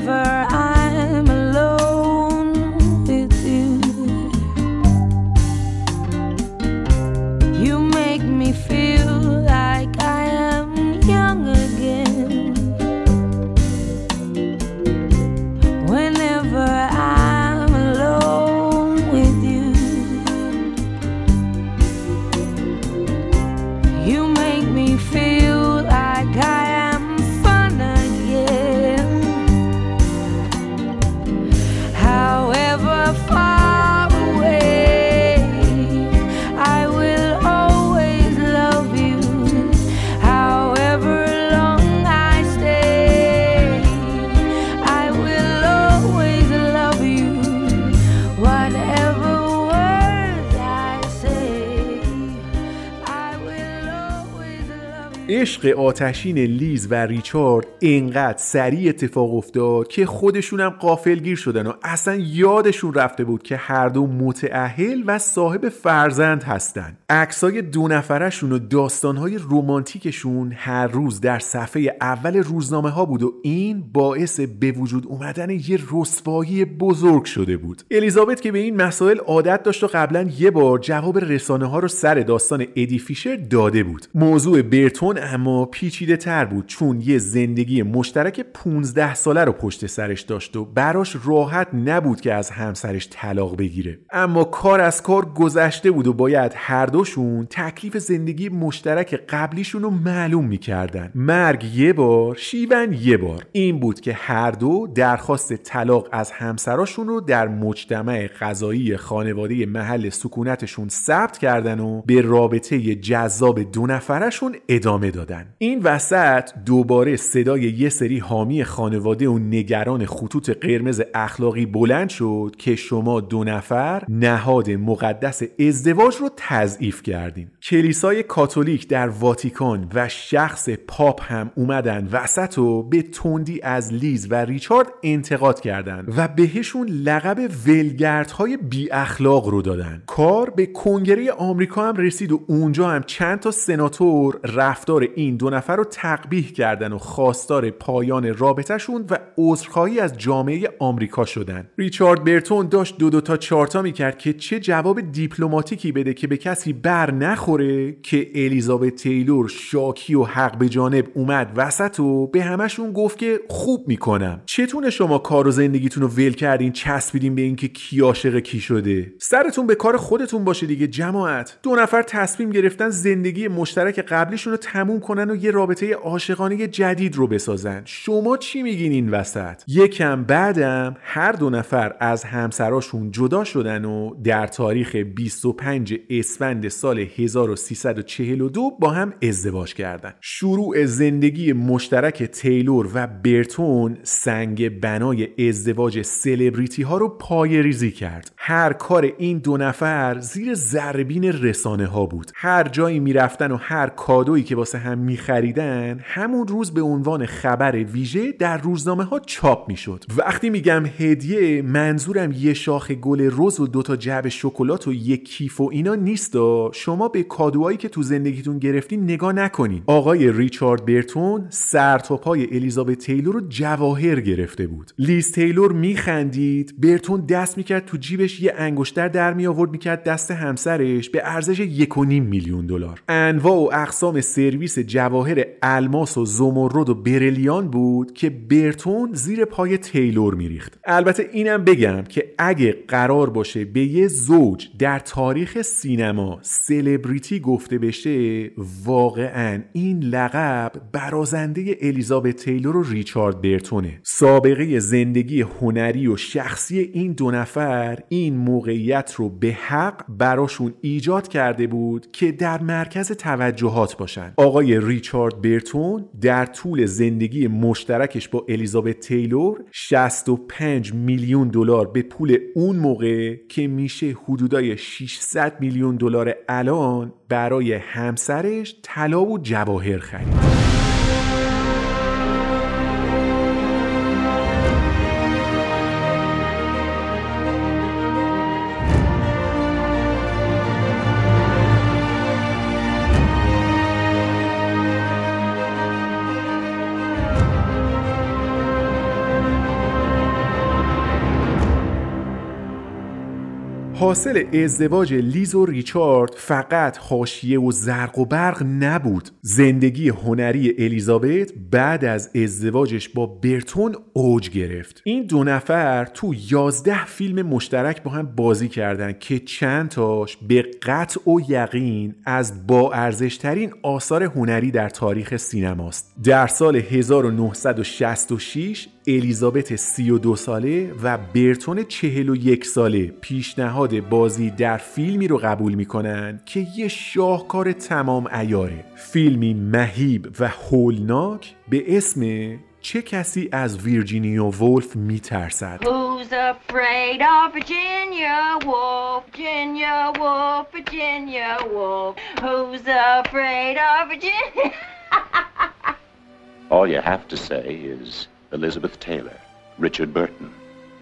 whenever I عشق آتشین لیز و ریچارد اینقدر سریع اتفاق افتاد که خودشون هم قافلگیر شدن و اصلا یادشون رفته بود که هر دو متعهل و صاحب فرزند هستن. عکسای دو نفرشون و داستانهای رومانتیکشون هر روز در صفحه اول روزنامه ها بود و این باعث به وجود اومدن یه رسوایی بزرگ شده بود. الیزابت که به این مسائل عادت داشت و قبلا یه بار جواب رسانه ها رو سر داستان ادی فیشر داده بود. موضوع برتون اما پیچیده تر بود چون یه زندگی مشترک 15 ساله رو پشت سرش داشت و براش راحت نبود که از همسرش طلاق بگیره. اما کار از کار گذشته بود و باید هر دوشون تکلیف زندگی مشترک قبلیشون رو معلوم می‌کردن. مرگ یه بار شیون یه بار. این بود که هر دو درخواست طلاق از همسراشون رو در مجتمع قضایی خانواده محل سکونتشون ثبت کردن و به رابطه جذاب دو نفرشون ادامه دادن. این وسط دوباره صدای یه سری حامی خانواده و نگران خطوط قرمز اخلاقی بلند شد که شما دو نفر نهاد مقدس ازدواج رو تضعیف کردین. کلیسای کاتولیک در واتیکان و شخص پاپ هم اومدن وسط و به تندی از لیز و ریچارد انتقاد کردند و بهشون لقب ولگردهای بی اخلاق رو دادن. کار به کنگره آمریکا هم رسید و اونجا هم چند تا سناتور رفتار این دو نفر رو تقبیح کردن و خواستار پایان رابطهشون و عذرخواهی از جامعه آمریکا شدن. ریچارد برتون داشت دو دو تا چارتا می‌کرد که چه جواب دیپلماتیکی بده که به کسی بر نخوره که الیزابت تیلور شاکی و حق به جانب اومد وسط و به همشون گفت که خوب می‌کنم. چتونه شما کار و زندگیتون رو ول کردین چسبیدین به اینکه کی عاشق کی شده؟ سرتون به کار خودتون باشه دیگه جماعت. دو نفر تصمیم گرفتن زندگی مشترک قبلیشون رو تموم کنن و یه رابطه عاشقانه جدید رو بسازن. شما چی میگین این وسط؟ یکم بعدم هر دو نفر از همسراشون جدا شدن و در تاریخ 25 اسفند سال 1342 با هم ازدواج کردن. شروع زندگی مشترک تیلور و برتون سنگ بنای ازدواج سلبریتی ها رو پای ریزی کرد. هر کار این دو نفر زیر زربین رسانه ها بود. هر جایی می‌رفتن و هر کادویی که واسه هم میخریدن همون روز به عنوان خبر ویژه در روزنامه ها چاپ می‌شد. وقتی میگم هدیه منظورم یه شاخ گل رز و دوتا جعبه شکلات و یک کیف و اینا نیست شما به کادوهایی که تو زندگیتون گرفتین نگاه نکنین. آقای ریچارد برتون سر تا پای الیزابت تیلور رو جواهر گرفته بود. لیز تیلور میخندید برتون دست می‌کرد تو جیبش یه انگشتر در می آورد می‌کرد دست همسرش به ارزش یک میلیون دلار. انواع و اقسام سرویس جواهر الماس و زمرد و برلیان بود که برتون زیر پای تیلور میریخت. البته اینم بگم که اگه قرار باشه به یه زوج در تاریخ سینما سلبریتی گفته بشه واقعا این لقب برازنده الیزابت تیلور و ریچارد برتونه. سابقه زندگی هنری و شخصی این دو نفر این موقعیت رو به حق براشون ایجاد کرده بود که در مرکز توجهات باشن. آقای ریچارد برتون در طول زندگی مشترکش با الیزابت تیلور 65 میلیون دلار به پول اون موقع که میشه حدودای 600 میلیون دلار الان برای همسرش طلا و جواهر خرید. حاصل ازدواج لیز و ریچارد فقط حاشیه و زرق و برق نبود. زندگی هنری الیزابت بعد از ازدواجش با برتون اوج گرفت. این دو نفر تو یازده فیلم مشترک با هم بازی کردن که چند تاش به قطع و یقین از با ارزشترین آثار هنری در تاریخ سینماست. در سال 1966 الیزابت 32 ساله و برتون 41 ساله پیشنهاد بازی در فیلمی رو قبول می‌کنن که یه شاهکار تمام ایاره فیلمی مهیب و هولناک به اسم چه کسی از ویرجینیا وولف میترسد Who's afraid of Virginia Woolf? Virginia Woolf, Virginia Woolf. Who's afraid of Virginia? All you have to say is Elizabeth Taylor, Richard Burton,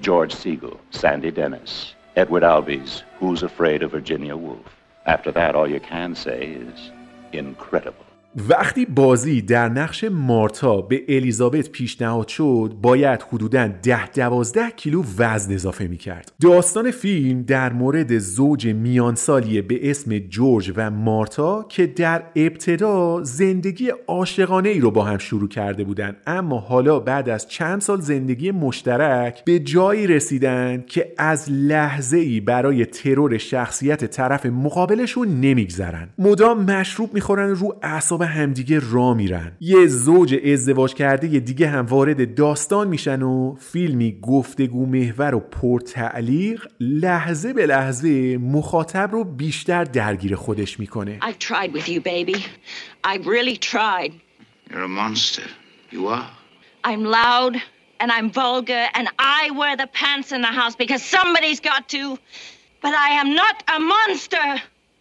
George Siegel, Sandy Dennis, Edward Albee's Who's Afraid of Virginia Woolf. After that, all you can say is incredible. وقتی بازی در نقش مارتا به الیزابت پیشنهاد شد باید حدوداً ده دوازده کیلو وزن اضافه می کرد داستان فیلم در مورد زوج میانسالی به اسم جورج و مارتا که در ابتدا زندگی عاشقانه ای رو با هم شروع کرده بودند اما حالا بعد از چند سال زندگی مشترک به جایی رسیدن که از لحظه ای برای ترور شخصیت طرف مقابلشون نمیگذرن. مدام مشروب می‌خورن رو اعصاب همدیگه را میرن یه زوج ازدواج کرده یه دیگه هم وارد داستان میشن و فیلمی گفتگو محور و پرتعلیق لحظه به لحظه مخاطب رو بیشتر درگیر خودش می‌کنه I tried with you, baby. I really tried. You're a monster. You are. I'm loud and I'm vulgar and I wear the pants in the house because somebody's got to. But I am not a monster.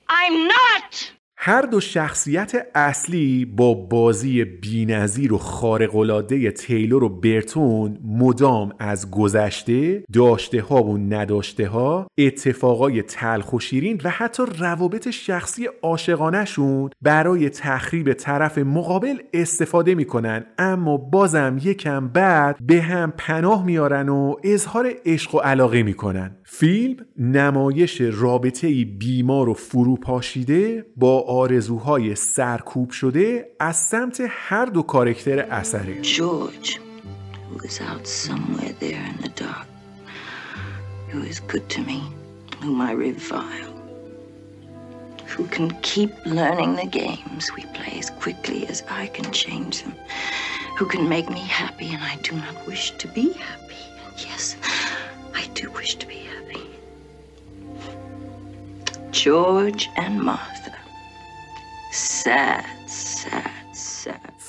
I'm not. هر دو شخصیت اصلی با بازی بینظیر و خارق‌العاده تیلور و برتون مدام از گذشته، داشته ها و نداشته ها، اتفاقای تلخ و شیرین و حتی روابط شخصی عاشقانهشون برای تخریب طرف مقابل استفاده می‌کنن. اما بازم یکم بعد به هم پناه میارن و اظهار عشق و علاقه می‌کنن. فیلم نمایش رابطه بیمار و فروپاشیده با آرزوهای سرکوب شده از سمت هر دو کارکتر اثره George, who is out somewhere there in who is good to me, whom I revile, who can keep learning the games we play as quickly as I can change them, who can make me happy, and I do not wish to be happy. And yes, I do wish to be happy. George and Martha. Sad, sad.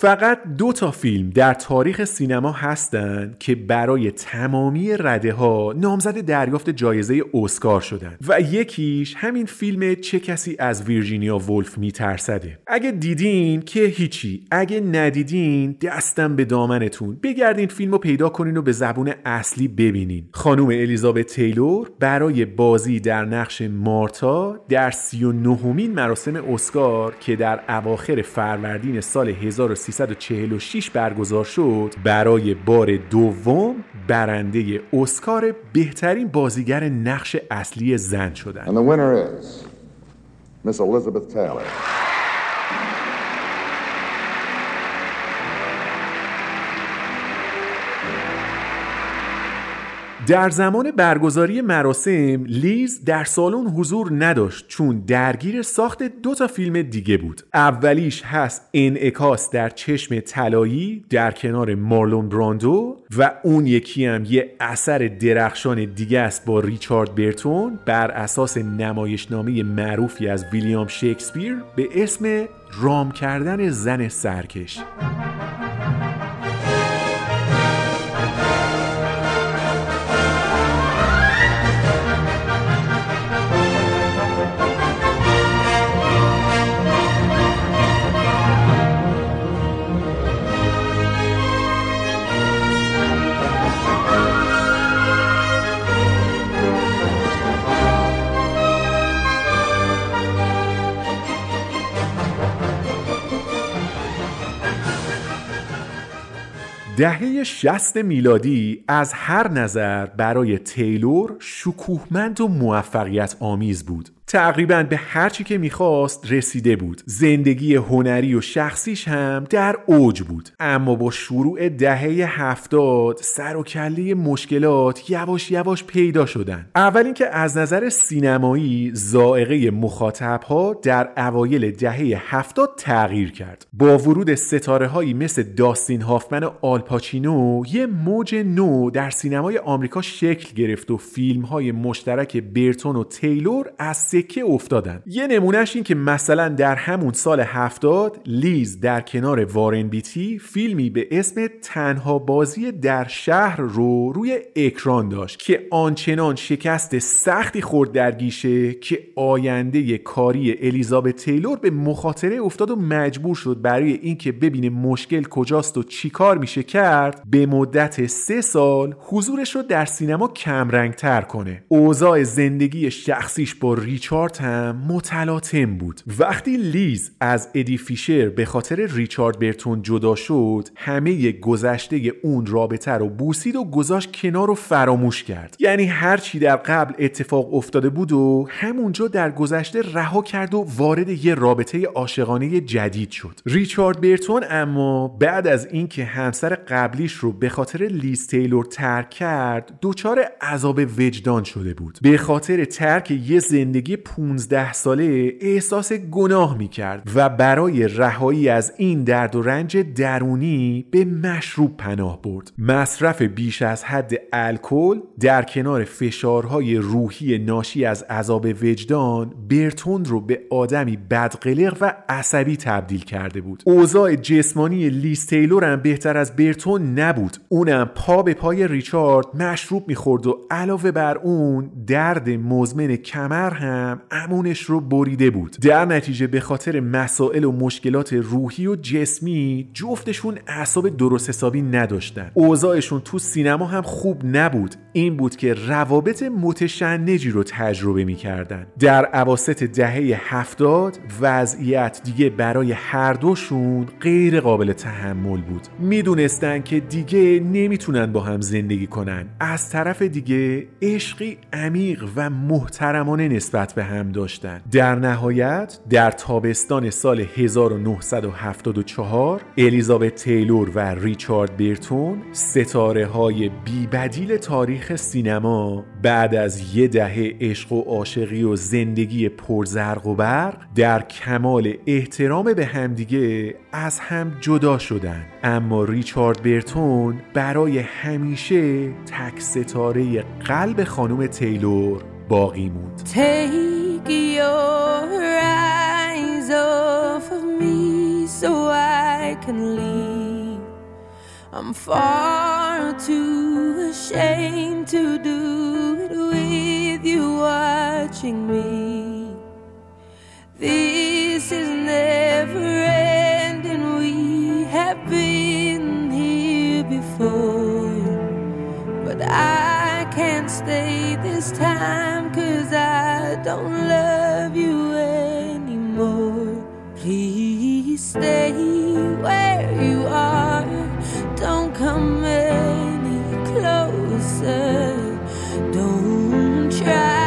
فقط دو تا فیلم در تاریخ سینما هستند که برای تمامی رده ها نامزد دریافت جایزه اسکار شدند و یکیش همین فیلم چه کسی از ویرجینیا ولف میترسده. اگه دیدین که هیچی. اگه ندیدین دستم به دامنتون. بگردین فیلم رو پیدا کنین و به زبون اصلی ببینین. خانم الیزابت تیلور برای بازی در نقش مارتا در سی و نهمین مراسم اسکار که در اواخر فروردین سال 1300 1346 برگزار شد برای بار دوم برنده اسکار بهترین بازیگر نقش اصلی زن شدند. And the winner. در زمان برگزاری مراسم لیز در سالن حضور نداشت چون درگیر ساخت دو تا فیلم دیگه بود. اولیش هست انعکاس در چشم طلایی در کنار مارلون براندو و اون یکی هم یه اثر درخشان دیگه است با ریچارد برتون بر اساس نمایشنامه معروفی از ویلیام شکسپیر به اسم رام کردن زن سرکش. دهه 60 میلادی از هر نظر برای تیلور شکوهمند و موفقیت آمیز بود. تقریبا به هر چی که می‌خواست رسیده بود. زندگی هنری و شخصیش هم در اوج بود. اما با شروع دهه هفتاد سر و کله مشکلات یواش یواش پیدا شدن. اول اینکه از نظر سینمایی زائقه مخاطب ها در اوایل دهه هفتاد تغییر کرد. با ورود ستاره هایی مثل داستین هافمن و آلپاچینو یه موج نو در سینمای آمریکا شکل گرفت و فیلم های مشترک برتون و تیلور از سکه افتادن. یه نمونهش این که مثلا در همون سال هفتاد لیز در کنار وارن بیتی فیلمی به اسم تنها بازی در شهر رو روی اکران داشت که آنچنان شکست سختی خورد در گیشه که آینده کاری الیزابت تیلور به مخاطره افتاد و مجبور شد برای اینکه ببینه مشکل کجاست و چیکار میشه کرد به مدت سه سال حضورش رو در سینما کمرنگتر کنه. اوضاع زندگی شخصیش با ریچارد هم متلاطم بود. وقتی لیز از ادی فیشر به خاطر ریچارد برتون جدا شد همه گذشته اون رابطه رو بوسید و گذاشت کنار و فراموش کرد. یعنی هر چی در قبل اتفاق افتاده بود رو همونجا در گذشته رها کرد و وارد یه رابطه عاشقانه جدید شد. ریچارد برتون اما بعد از اینکه همسر قبلیش رو به خاطر لیز تیلور ترک کرد دچار عذاب وجدان شده بود. به خاطر ترک یه زندگی 15 ساله احساس گناه می کرد و برای رهایی از این درد و رنج درونی به مشروب پناه برد. مصرف بیش از حد الکل در کنار فشارهای روحی ناشی از عذاب وجدان برتوند رو به آدمی بدقلق و عصبی تبدیل کرده بود. اوضاع جسمانی لیز تیلور هم بهتر از برتون نبود. اونم پا به پای ریچارد مشروب می‌خورد و علاوه بر اون درد مزمن کمر هم هم امونش رو بریده بود. در نتیجه به خاطر مسائل و مشکلات روحی و جسمی جفتشون اعصاب درست حسابی نداشتن. اوضاعشون تو سینما هم خوب نبود. این بود که روابط متشنجی رو تجربه می‌کردن. در عواست دهه هفتاد وضعیت دیگه برای هر دوشون غیر قابل تحمل بود. می‌دونستن که دیگه نمی‌تونن با هم زندگی کنن. از طرف دیگه عشقی عمیق و محترمانه نسبت به هم داشتن. در نهایت در تابستان سال 1974 الیزابت تیلور و ریچارد بیرتون ستاره های بیبدیل تاریخ سینما بعد از یه دهه عشق و عاشقی و زندگی پرزرق و برق در کمال احترام به همدیگه از هم جدا شدن اما ریچارد برتون برای همیشه تک ستاره قلب خانم تیلور باقی موند. I'm far too ashamed to do it with you watching me. This is never ending. We have been here before. But I can't stay this time cause I don't love you anymore. Please stay Don't try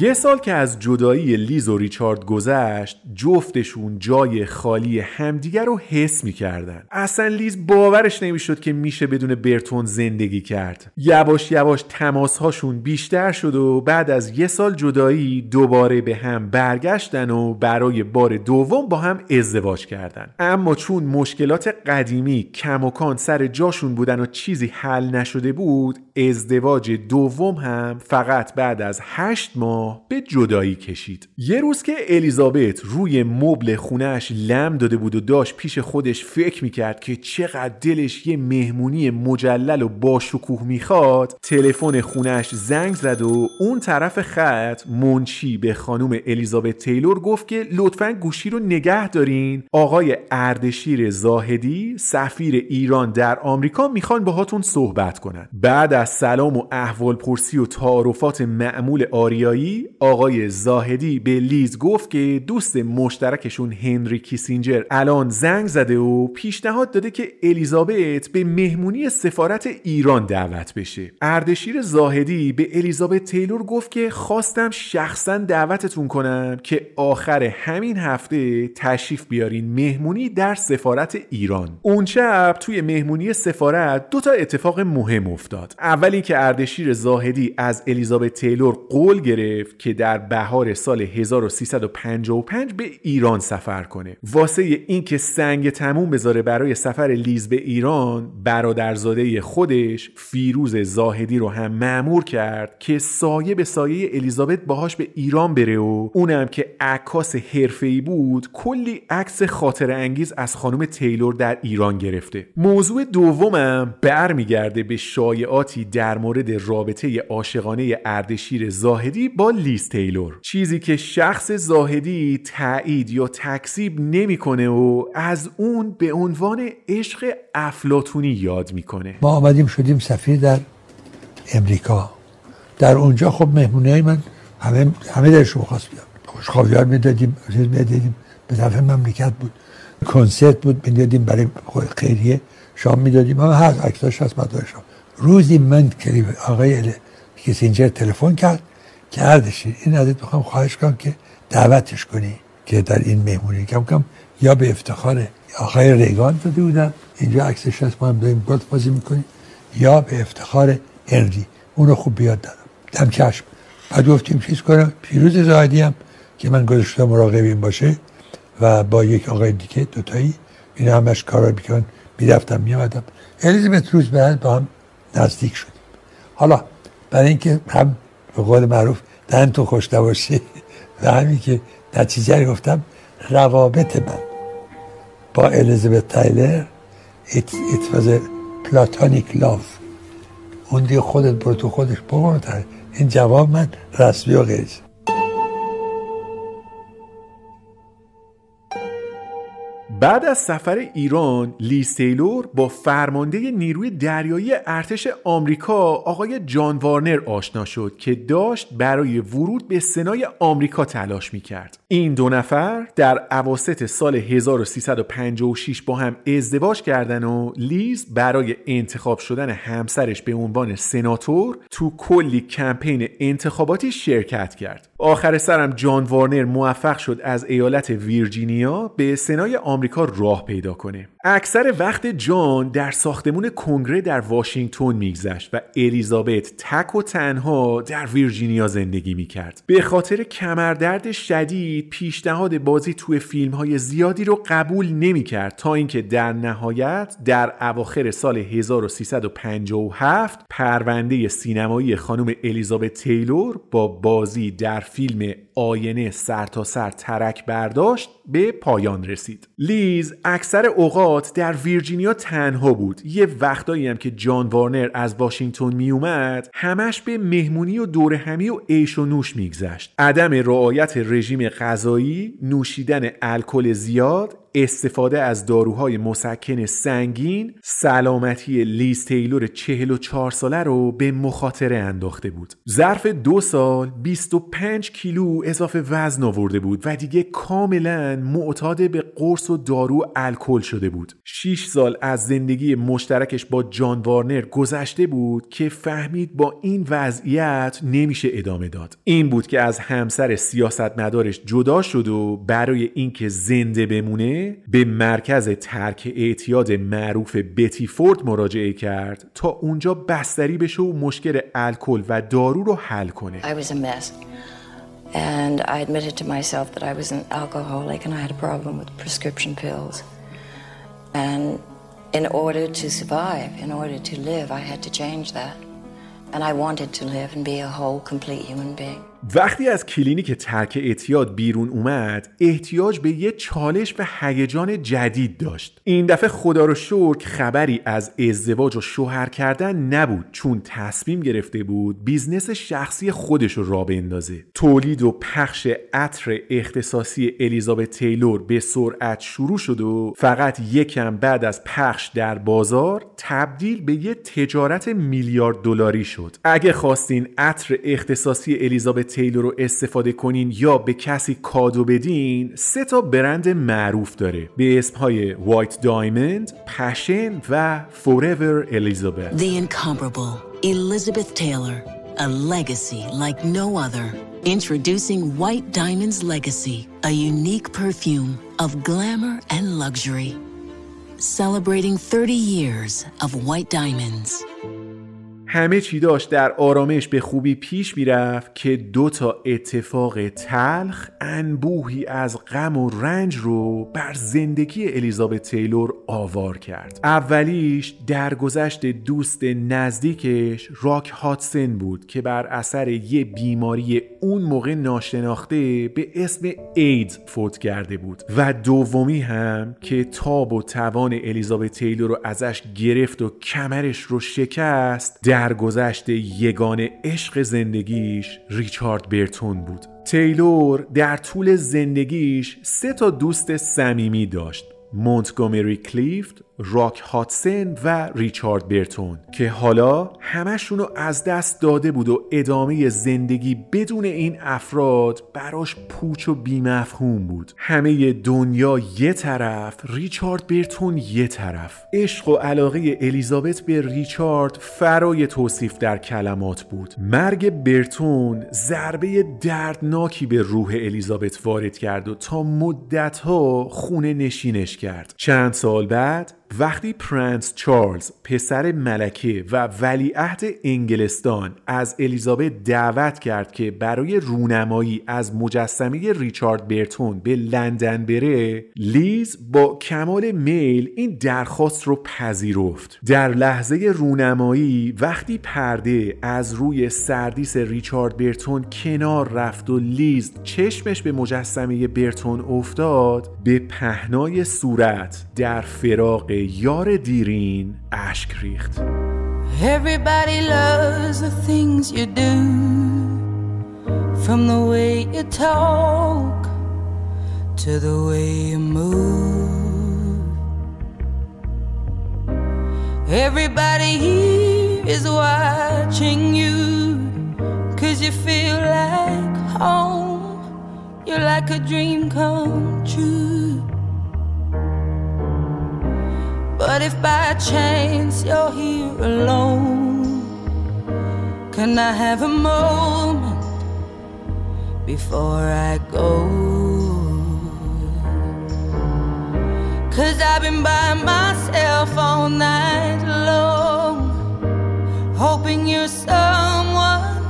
یه سال که از جدایی لیز و ریچارد گذشت جفتشون جای خالی همدیگر رو حس می‌کردن. اصلا لیز باورش نمی‌شد که میشه بدون برتون زندگی کرد. یواش یواش تماسهاشون بیشتر شد و بعد از یه سال جدایی دوباره به هم برگشتن و برای بار دوم با هم ازدواج کردن. اما چون مشکلات قدیمی کماکان سر جاشون بودن و چیزی حل نشده بود ازدواج دوم هم فقط بعد از هشت ماه به جدایی کشید. یه روز که الیزابت روی مبل خونش لم داده بود و داشت پیش خودش فکر می‌کرد که چقدر دلش یه مهمونی مجلل و با شکوه می‌خواد تلفن خونش زنگ زد و اون طرف خط منچی به خانم الیزابت تیلور گفت که لطفا گوشی رو نگه دارین. آقای اردشیر زاهدی سفیر ایران در آمریکا می‌خوان باهاتون صحبت کنن. بعد از سلام و احوال پرسی و تعارفات معمول آریایی آقای زاهدی به لیز گفت که دوست مشترکشون هنری کیسینجر الان زنگ زده و پیشنهاد داده که الیزابت به مهمونی سفارت ایران دعوت بشه. اردشیر زاهدی به الیزابت تیلور گفت که خواستم شخصا دعوتتون کنم که آخر همین هفته تشریف بیارین مهمونی در سفارت ایران. اون شب توی مهمونی سفارت دو تا اتفاق مهم افتاد. اولی که اردشیر زاهدی از الیزابت تیلور قول گرفت که در بهار سال 1355 به ایران سفر کنه. واسه اینکه سنگ تموم بذاره برای سفر لیز به ایران برادرزاده خودش فیروز زاهدی رو هم مأمور کرد که سایه به سایه الیزابت باهاش به ایران بره و اونم که عکاس حرفه‌ای بود کلی عکس خاطره انگیز از خانم تیلور در ایران گرفته. موضوع دومم برمیگرده به شایعاتی در مورد رابطه عاشقانه اردشیر زاهدی با لیز تیلور. چیزی که شخص زاهدی تایید یا تکذیب نمی‌کنه و از اون به عنوان عشق افلاتونی یاد می‌کنه. ما آمدیم شدیم سفیر در امریکا. در اونجا خب مهمونی های من همه همه درشو خواست بیاد خوشخواهیار می‌دادیم می‌دادیم. به طرف مملکت بود. کنسرت بود می‌دادیم برای خیریه. شام می‌دادیم. همه هر عکساش هست مدارش روزی من که آقای کیسینجر تلفن کرد که اردشیر این ازت می‌خوام خواهش کنم که دعوتش کنی که در این مهمونی. کم کم یا به افتخار آقای ریگان داده بودن اینجا عکسش هست ما هم داریم گلف بازی می‌کنیم یا به افتخار هنری اون رو خوب بیاد دادم دم چشم. بعد گفتیم چیز کنم؟ پیروز زاهدی هم که من گذاشتم مراقبین باشه و با یک آقای دیگه دوتایی این همش کارا بیکن می‌رفتم میامدم الیزابت روز بعد با هم نزدیک شدیم. حالا برای اینکه هم به قول معروف دهن تو خوش نباشه و همین که نتیجه گفتم روابط من با الیزابت تایلر it was a platonic love. اون دیگه خودت برو تو خودش بگو این جواب من رسمی و غیر بعد از سفر ایران لیز تیلور با فرمانده نیروی دریایی ارتش آمریکا آقای جان وارنر آشنا شد که داشت برای ورود به سنای آمریکا تلاش می کرد. این دو نفر در عواست سال 1356 با هم ازدواج کردن و لیز برای انتخاب شدن همسرش به عنوان سناتور تو کلی کمپین انتخاباتی شرکت کرد. آخر سرم جان وارنر موفق شد از ایالت ویرجینیا به سنای آمریکا راه پیدا کنه. اکثر وقت جان در ساختمون کنگره در واشنگتن میگذشت و الیزابت تک و تنها در ویرجینیا زندگی می‌کرد. به خاطر کمردرد شدید پیشنهاد بازی توی فیلم های زیادی رو قبول نمی‌کرد تا اینکه در نهایت در اواخر سال 1357 پرونده سینمایی خانم الیزابت تیلور با بازی در فیلم آینه سر سر ترک برداشت به پایان رسید. لیز اکثر اوقات در ویرجینیا تنها بود. یه وقتایی هم که جان وارنر از واشنگتن می اومد همش به مهمونی و دور همی و عیش و نوش میگذشت. عدم رعایت رژیم غذایی نوشیدن الکل زیاد استفاده از داروهای مسکن سنگین سلامتی لیز تیلور 44 ساله رو به مخاطره انداخته بود. ظرف دو سال 25 کیلو اضافه وزن آورده بود و دیگه کاملا معتاد به قرص و دارو الکل شده بود. 6 سال از زندگی مشترکش با جان وارنر گذشته بود که فهمید با این وضعیت نمیشه ادامه داد. این بود که از همسر سیاستمدارش جدا شد و برای اینکه زنده بمونه به مرکز ترک اعتیاد معروف بتی فورد مراجعه کرد تا اونجا بستری بشه و مشکل الکل و دارو رو حل کنه I was a mess. And I admitted to myself that I was an alcoholic and I had a problem with prescription pills. And in order to survive, in order to live, I had to change that. And I wanted to live and be a whole, complete human being. وقتی از کلینیک ترک اعتیاد بیرون اومد احتیاج به یه چالش و هیجان جدید داشت. این دفعه خدا رو شکر خبری از ازدواج و شوهر کردن نبود چون تصمیم گرفته بود بیزنس شخصی خودش رو راه بندازه. تولید و پخش عطر اختصاصی الیزابت تیلور به سرعت شروع شد و فقط یکم بعد از پخش در بازار تبدیل به یه تجارت میلیارد دلاری شد. اگه خواستین عطر اختصاصی الیزابت تیلور رو استفاده کنین یا به کسی کادو بدین سه تا برند معروف داره به اسمهای وایت دایموند، پشن و فوراور الیزابت The incomparable Elizabeth Taylor, a legacy like no other. Introducing White Diamond's Legacy, a unique perfume of glamour and luxury. Celebrating 30 years of White Diamonds. همه چی داشت در آرامش به خوبی پیش می‌رفت که دو تا اتفاق تلخ انبوهی از غم و رنج رو بر زندگی الیزابت تیلور آوار کرد. اولیش درگذشت دوست نزدیکش راک هاتسن بود که بر اثر یه بیماری اون موقع ناشناخته به اسم ایدز فوت کرده بود. و دومی هم که تاب و توان الیزابت تیلور رو ازش گرفت و کمرش رو شکست در درگذشت یگان عشق زندگیش ریچارد برتون بود. تیلور در طول زندگیش سه تا دوست صمیمی داشت. مونتگومری کلیفت، راک هاتسن و ریچارد برتون که حالا همشون رو از دست داده بود و ادامه زندگی بدون این افراد براش پوچ و بیمفهوم بود. همه دنیا یه طرف ریچارد برتون یه طرف. عشق و علاقه الیزابت به ریچارد فرای توصیف در کلمات بود. مرگ برتون ضربه دردناکی به روح الیزابت وارد کرد و تا مدتها خونه نشینش کرد. چند سال بعد وقتی پرنس چارلز پسر ملکه و ولیعهد انگلستان از الیزابت دعوت کرد که برای رونمایی از مجسمه ریچارد برتون به لندن بره لیز با کمال میل این درخواست رو پذیرفت. در لحظه رونمایی وقتی پرده از روی سردیس ریچارد برتون کنار رفت و لیز چشمش به مجسمه برتون افتاد به پهنای صورت در فراق یار دیرین اشک ریخت Everybody loves the things you do, from the way you talk to the way you move. Everybody here is watching you, cause you feel like home. You're like a dream come true. But if by chance you're here alone, can I have a moment before I go? Cause I've been by myself all night long, hoping you're someone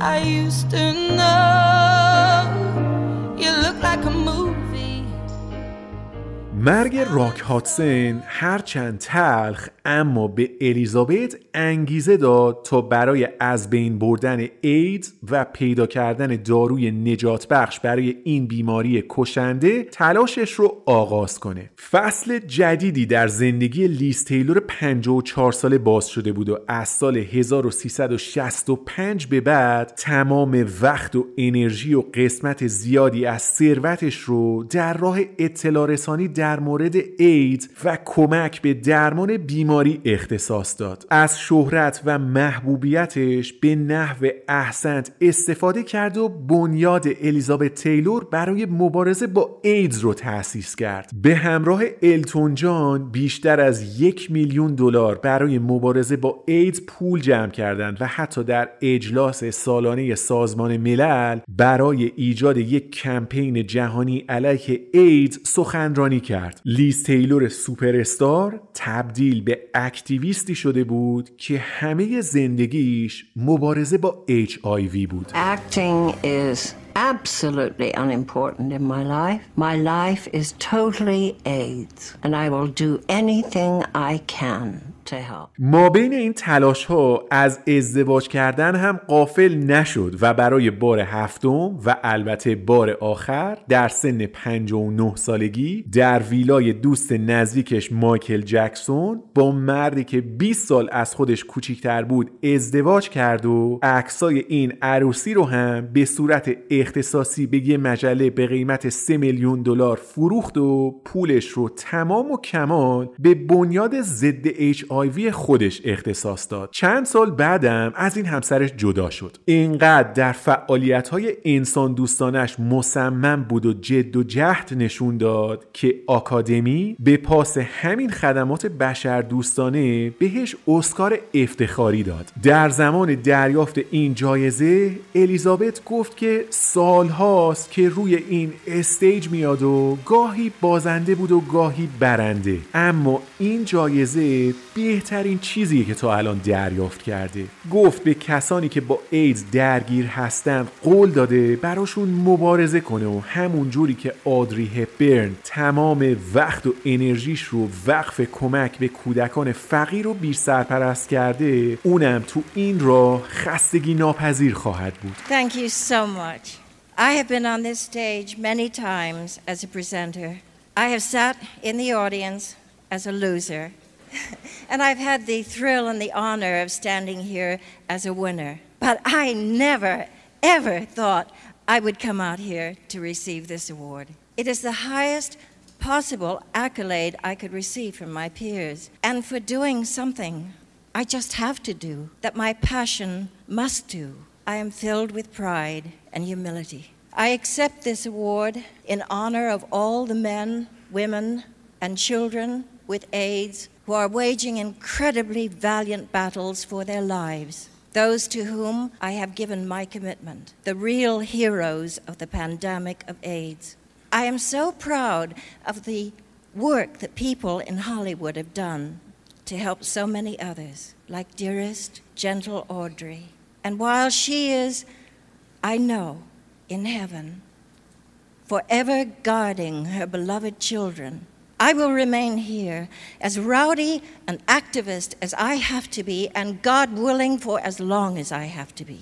I used to know. You look like a movie. مرگ راک هاتسن هرچند تلخ اما به الیزابت انگیزه داد تا برای از بین بردن ایدز و پیدا کردن داروی نجات بخش برای این بیماری کشنده تلاشش رو آغاز کنه. فصل جدیدی در زندگی لیز تیلور 54 ساله باز شده بود و از سال 1365 به بعد تمام وقت و انرژی و قسمت زیادی از ثروتش رو در راه اطلاع رسانی در مورد ایدز و کمک به درمان بیماری اختصاص داد. از شهرت و محبوبیتش به نحو احسنت استفاده کرد و بنیاد الیزابت تیلور برای مبارزه با ایدز رو تأسیس کرد. به همراه التون جان بیشتر از یک میلیون دلار برای مبارزه با ایدز پول جمع کردند و حتی در اجلاس سالانه سازمان ملل برای ایجاد یک کمپین جهانی علیه ایدز سخنرانی کرد. لیز تیلور سوپر استار تبدیل به اکتیویستی شده بود که همه زندگیش مبارزه با HIV بود Acting is absolutely unimportant in my life. My life is totally AIDS, and I will do anything I can help. ما بین این تلاش ها از ازدواج کردن هم قافل نشد و برای بار هفتم و البته بار آخر در سن 59 سالگی در ویلای دوست نزدیکش مایکل جکسون با مردی که 20 سال از خودش کوچیکتر بود ازدواج کرد و عکسای این عروسی رو هم به صورت اختصاصی به یه مجله به قیمت 3 میلیون دلار فروخت و پولش رو تمام و کمال به بنیاد ضد HIV خودش اختصاص داد. چند سال بعدم از این همسرش جدا شد. اینقدر در فعالیت های انسان دوستانش مصمم بود و جد و جهد نشون داد که آکادمی به پاس همین خدمات بشر دوستانه بهش اسکار افتخاری داد. در زمان دریافت این جایزه الیزابت گفت که سالهاست که روی این استیج میاد و گاهی بازنده بود و گاهی برنده. اما این جایزه بهترین چیزیه که تا الان دریافت کرده گفت به کسانی که با ایدز درگیر هستند قول داده براشون مبارزه کنه و همون جوری که آدری هپبرن تمام وقت و انرژیش رو وقف کمک به کودکان فقیر و بی سرپرست کرده اونم تو این راه خستگی ناپذیر خواهد بود Thank you so much. I have been on this stage many times as a presenter. I have sat in the audience as a loser. and I've had the thrill and the honor of standing here as a winner. But I never, ever thought I would come out here to receive this award. It is the highest possible accolade I could receive from my peers. And for doing something I just have to do, that my passion must do, I am filled with pride and humility. I accept this award in honor of all the men, women, and children with AIDS who are waging incredibly valiant battles for their lives. Those to whom I have given my commitment, the real heroes of the pandemic of AIDS. I am so proud of the work that people in Hollywood have done to help so many others, like dearest, gentle Audrey. And while she is, I know, in heaven, forever guarding her beloved children, I will remain here as rowdy and activist as I have to be, and God willing, for as long as I have to be.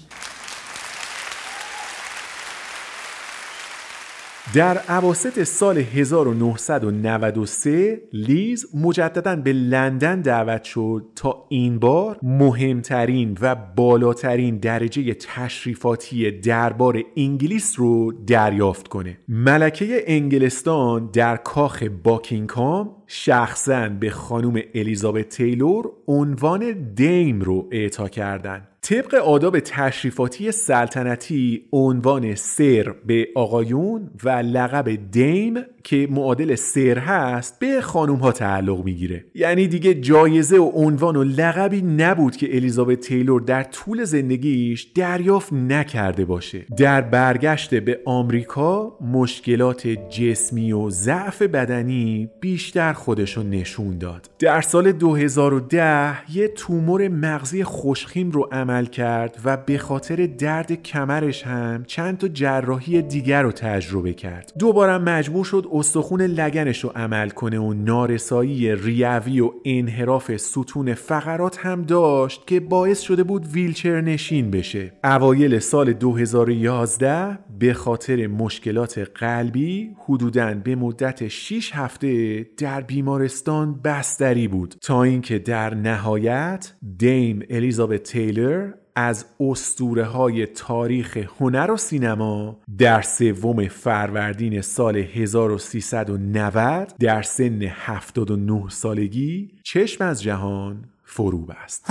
در عواسط سال 1993 لیز مجددا به لندن دعوت شد تا این بار مهمترین و بالاترین درجه تشریفاتی دربار انگلیس رو دریافت کنه ملکه انگلستان در کاخ باکینگهام شخصا به خانم الیزابت تیلور عنوان دیم رو اعطا کردند. طبق آداب تشریفاتی سلطنتی عنوان سر به آقایون و لقب دیم که معادل سر هست به خانوم ها تعلق می‌گیره. یعنی دیگه جایزه و عنوان و لقبی نبود که الیزابت تیلور در طول زندگیش دریافت نکرده باشه. در برگشت به آمریکا مشکلات جسمی و ضعف بدنی بیشتر خودشو نشون داد. در سال 2010 یه تومور مغزی خوشخیم رو عمل کرد و به خاطر درد کمرش هم چند تا جراحی دیگر رو تجربه کرد. دوباره مجبور شد استخون لگنش رو عمل کنه و نارسایی ریوی و انحراف ستون فقرات هم داشت که باعث شده بود ویلچر نشین بشه. اوایل سال 2011 به خاطر مشکلات قلبی حدوداً به مدت 6 هفته در بیمارستان بستری بود. تا اینکه در نهایت دیم الیزابت تیلر از استوره های تاریخ هنر و سینما در سوم فروردین سال 1390 در سن 79 سالگی چشم از جهان فرو بست.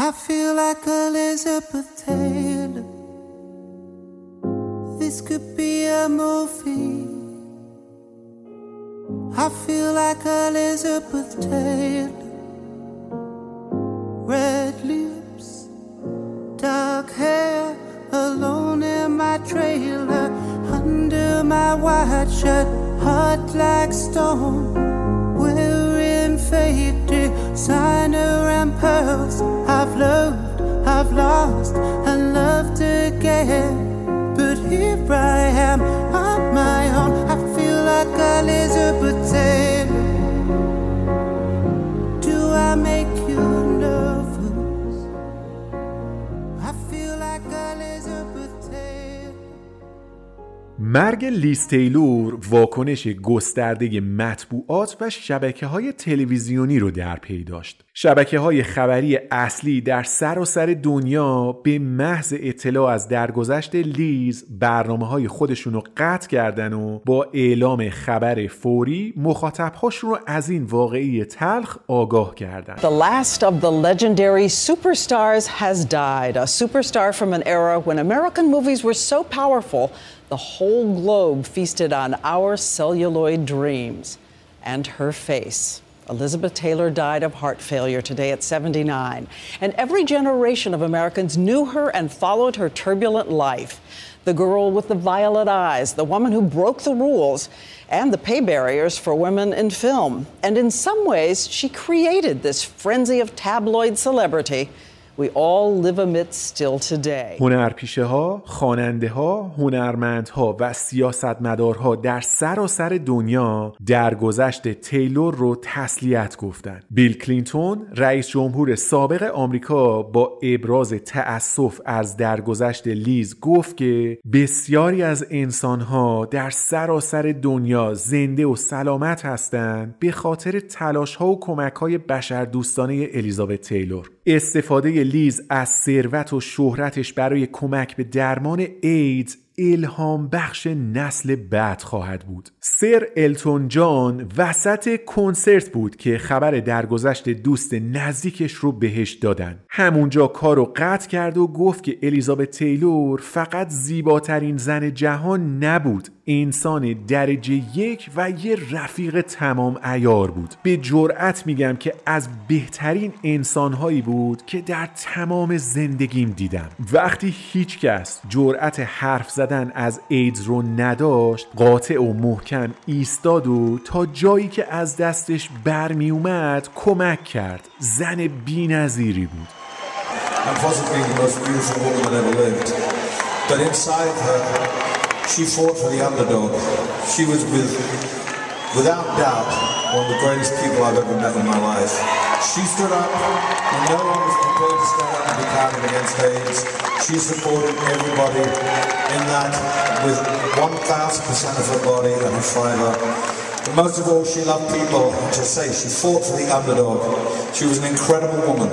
Red lips, dark hair, alone in my trailer. Under my white shirt, hot like stone. Wearing fake designer and pearls. I've loved, I've lost, and loved again. But here I am on my own. I feel like Elizabeth Taylor. Do مرگ لیز تیلور واکنش گسترده مطبوعات و شبکه های تلویزیونی رو در پی داشت. شبکه های خبری اصلی در سراسر دنیا به محض اطلاع از درگذشت لیز برنامه های خودشون رو قطع کردن و با اعلام خبر فوری مخاطبهاشون رو از این واقعه تلخ آگاه کردن. The last of the legendary superstars has died. A superstar from an era when American movies were so powerful, the whole globe feasted on our celluloid dreams. And her face. Elizabeth Taylor died of heart failure today at 79. And every generation of Americans knew her and followed her turbulent life. The girl with the violet eyes, the woman who broke the rules and the pay barriers for women in film. And in some ways, she created this frenzy of tabloid celebrity we all live amidst still today. هنرپیشه ها، خواننده ها، هنرمندها و سیاستمدارها در سراسر دنیا درگذشت تیلور رو تسلیت گفتند. بیل کلینتون رئیس جمهور سابق آمریکا با ابراز تأسف از درگذشت لیز گفت که بسیاری از انسانها در سراسر دنیا زنده و سلامت هستند به خاطر تلاش ها و کمک های بشردوستانه الیزابت تیلور. استفاده لیز از ثروت و شهرتش برای کمک به درمان ایدز الهام بخش نسل بعد خواهد بود. سر التون جان وسط کنسرت بود که خبر درگذشت دوست نزدیکش رو بهش دادن. همونجا کار رو قطع کرد و گفت که الیزابت تیلور فقط زیباترین زن جهان نبود. انسان درجه یک و یه رفیق تمام ایار بود. به جرأت میگم که از بهترین انسانهایی بود که در تمام زندگیم دیدم. وقتی هیچ کس جرأت حرف زدن از ایدز رو نداشت قاطع و محکم کم ایستاد و تا جایی که از دستش برمی اومد کمک کرد. زن بی نظیری بود But inside her, she fought for the underdog. She was with without doubt, one of the greatest people I've ever met in my life. She stood up when no one was prepared to stand up and be counted against AIDS. She supported everybody in that with 1,000% of her body and her fiber. But most of all, she loved people. And to say she fought for the underdog. She was an incredible woman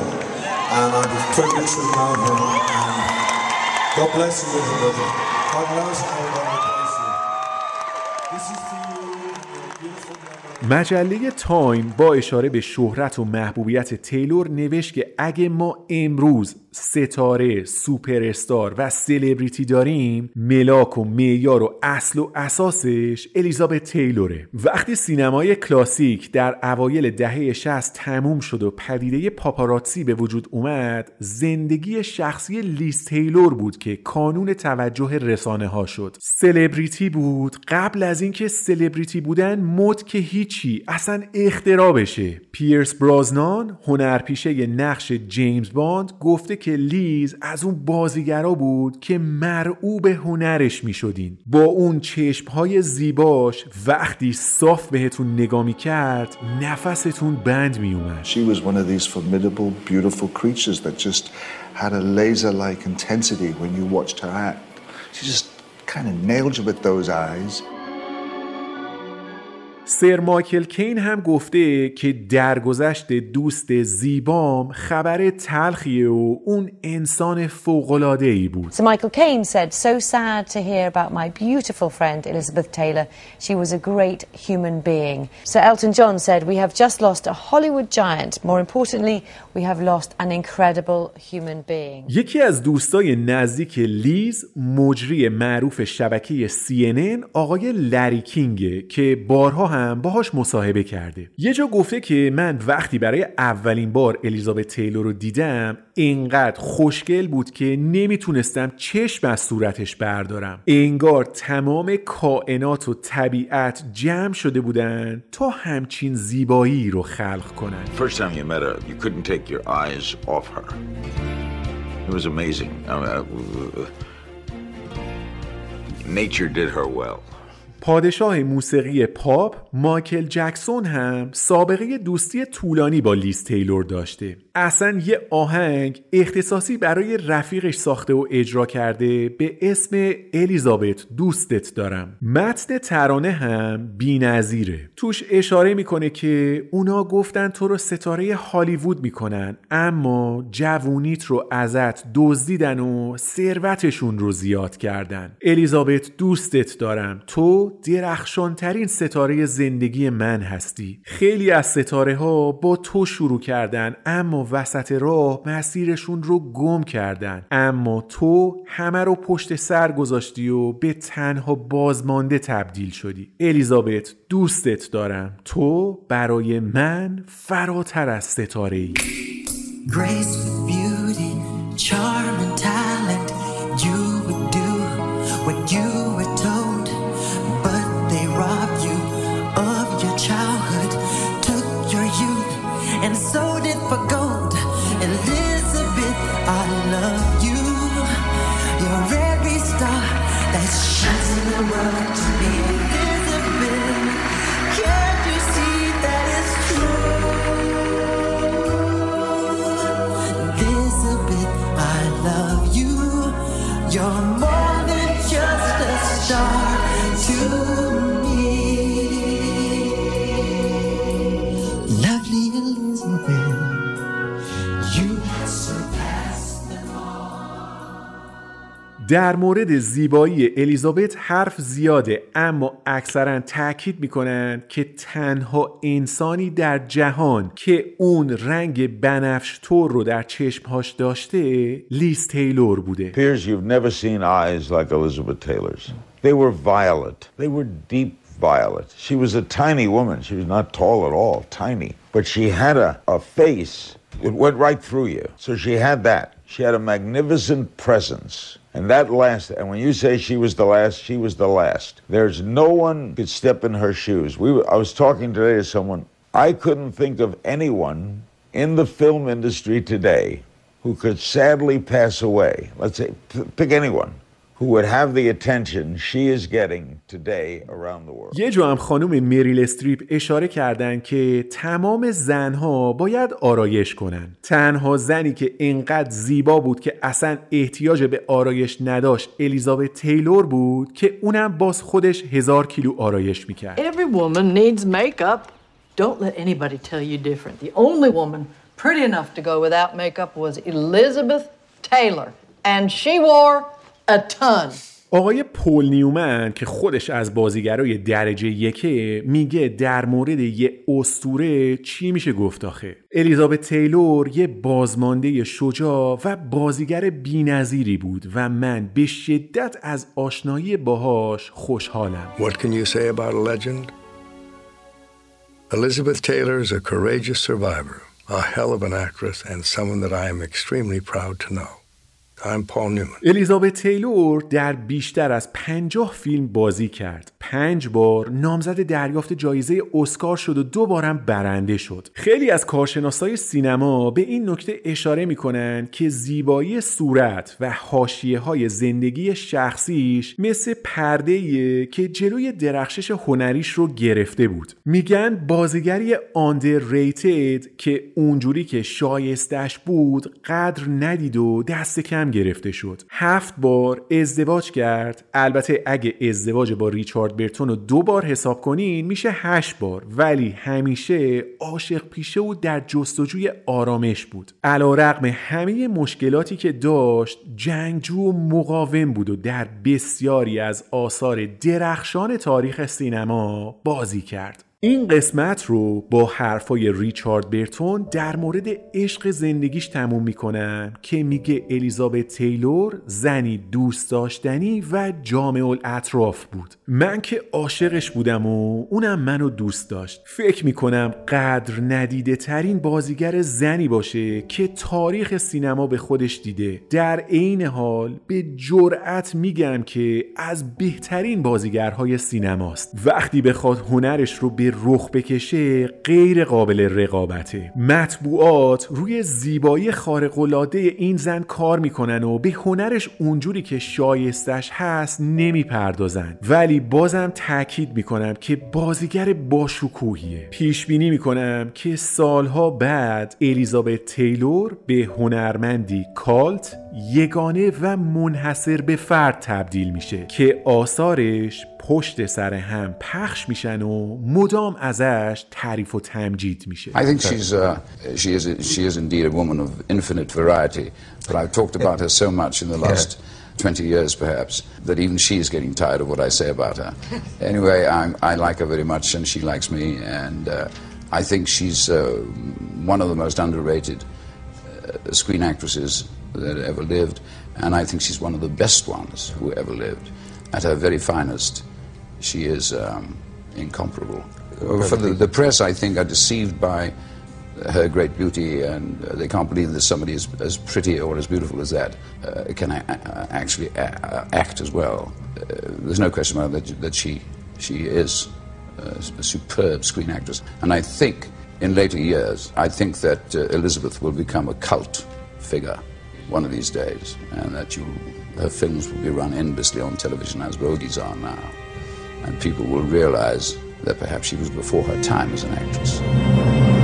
and I'm privileged to know him. And uh, God bless you, Elizabeth. God knows how we're going you. This is for you. مجله تایم با اشاره به شهرت و محبوبیت تیلور نوشت که اگه ما امروز ستاره، سوپر استار و سلبریتی داریم ملاک و معیار و اصل و اساسش الیزابت تیلوره. وقتی سینمای کلاسیک در اوایل دهه 60 تموم شد و پدیده پاپاراتسی به وجود اومد زندگی شخصی لیز تیلور بود که کانون توجه رسانه ها شد. سلبریتی بود قبل از اینکه سلبریتی بودن مد که هیچی اصلا اختراع بشه. پیرس برازنان هنرپیشه نقش جیمز باند گفته که لیز از اون بازیگرا بود که مرعوب هنرش می شدین با اون چشمهای زیباش وقتی صاف بهتون نگاه می کرد نفستون بند می اومد She was one of these formidable, beautiful creatures that just had a laser-like intensity when you watched her act. She just kind of nailed you with those eyes. سر مایکل کین هم گفته که درگذشت دوست زیبام خبر تلخیه و اون انسان فوقلاده ای بود So Michael Caine said, so sad to hear about my beautiful friend Elizabeth Taylor. She was a great human being. Sir Elton John said, we have just lost a Hollywood giant. More importantly, we have lost an incredible human being. یکی از دوستای نزدیک لیز مجری معروف شبکه CNN آقای لری کینگه که بارها هم باهاش مصاحبه کرده یه جا گفته که من وقتی برای اولین بار الیزابت تیلور رو دیدم اینقدر خوشگل بود که نمی‌تونستم چشم از صورتش بردارم انگار تمام کائنات و طبیعت جمع شده بودن تا همچین زیبایی رو خلق کنن First time you met her, you couldn't take your eyes off her. It was amazing. I mean, uh, nature did her well. پادشاه موسیقی پاپ مایکل جکسون هم سابقه دوستی طولانی با لیز تیلور داشته. اصلا یه آهنگ اختصاصی برای رفیقش ساخته و اجرا کرده به اسم الیزابت دوستت دارم. متن ترانه هم بینظیره. توش اشاره می‌کنه که اونا گفتن تو رو ستاره هالیوود می‌کنن اما جوونیت رو ازت دزدیدن و ثروتشون رو زیاد کردن. الیزابت دوستت دارم. تو درخشانترین ستاره زندگی من هستی. خیلی از ستاره ها با تو شروع کردن اما وسط راه مسیرشون رو گم کردن. اما تو همه رو پشت سر گذاشتی و به تنها بازمانده تبدیل شدی. الیزابت دوستت دارم. تو برای من فراتر از ستاره ای در مورد زیبایی الیزابت حرف زیاده اما اکثرا تاکید می‌کنن که تنها انسانی در جهان که اون رنگ بنفش تور رو در چشمهاش داشته لیز تیلور بوده you've never seen eyes like Elizabeth Taylor's. They were violet. They were deep violet. She was a tiny woman. She was not tall at all, tiny. But she had a, a face, it went right through you. So she had that. She had a magnificent presence. And that last, And when you say she was the last, she was the last. There's no one could step in her shoes. We were, I was talking today to someone. I couldn't think of anyone in the film industry today who could sadly pass away. Let's say, pick anyone who would have the attention she is getting today around the world. یه جا هم خانم مریل استریپ اشاره کردن که تمام زنها باید آرایش کنن تنها زنی که انقدر زیبا بود که اصلا احتیاج به آرایش نداشت الیزابت تیلور بود که اونم باز خودش هزار کیلو آرایش می‌کرد Every woman needs makeup. Don't let anybody tell you different. The only woman pretty enough to go without makeup was Elizabeth Taylor. And she wore a ton. آقای پول نیومن که خودش از بازیگرای درجه یکه میگه در مورد یه استوره چی میشه گفت آخه الیزابت تیلور یه بازمانده شجاع و بازیگر بینظیری بود و من به شدت از آشنایی باهاش خوشحالم What can you say about a legend? Elizabeth Taylor is a courageous survivor, a hell of an actress, and someone that I am extremely proud to know. الیزابت تیلور در بیشتر از پنجاه فیلم بازی کرد. پنج بار نامزد دریافت جایزه اسکار شد و دو بارم برنده شد. خیلی از کارشناسای سینما به این نکته اشاره می‌کنن که زیبایی صورت و حاشیه های زندگی شخصیش مثل پرده که جلوی درخشش هنریش رو گرفته بود. میگن بازیگری underrated که اونجوری که شایستش بود قدر ندید و دست کم گرفته شد. هفت بار ازدواج کرد. البته اگه ازدواج با ریچارد برتون رو دو بار حساب کنین میشه هشت بار. ولی همیشه عاشق پیشه و در جستجوی آرامش بود. علا رقم همه مشکلاتی که داشت جنگجو و مقاوم بود و در بسیاری از آثار درخشان تاریخ سینما بازی کرد. این قسمت رو با حرفای ریچارد برتون در مورد عشق زندگیش تموم می‌کنم که میگه الیزابت تیلور زنی دوست داشتنی و جامع الاطراف بود. من که عاشقش بودم و اونم منو دوست داشت. فکر می‌کنم قدر ندیده ترین بازیگر زنی باشه که تاریخ سینما به خودش دیده. در عین حال به جرأت میگم که از بهترین بازیگرهای سینماست. وقتی بخواد هنرش رو به رخ بکشه غیر قابل رقابته. مطبوعات روی زیبایی خارق‌العاده این زن کار می‌کنن و به هنرش اونجوری که شایستش هست نمی‌پردازن. ولی بازم تاکید می‌کنم که بازیگر باشکوهیه. پیش بینی می‌کنم که سالها بعد الیزابت تیلور به هنرمندی کالت یگانه و منحصر به فرد تبدیل میشه که آثارش پشت سر هم پخش میشن و مدام ازش تعریف و تمجید میشه I think she's uh, she is she is indeed a woman of infinite variety, but I've talked about her so much in the last 20 years perhaps that even she is getting tired of what I say about her. Anyway, I'm, I like her very much and she likes me, and uh, I think she's uh, one of the most underrated uh, screen actresses that ever lived, and I think she's one of the best ones who ever lived. At her very finest, she is um, incomparable. Uh, For the, the press, I think, are deceived by her great beauty, and uh, they can't believe that somebody as, as pretty or as beautiful as that uh, can a- a- actually a- act as well. Uh, there's no question about that, that she, she is a, a superb screen actress. And I think in later years, I think that uh, Elizabeth will become a cult figure one of these days, and that you, her films will be run endlessly on television as Rogies are now. And people will realize that perhaps she was before her time as an actress.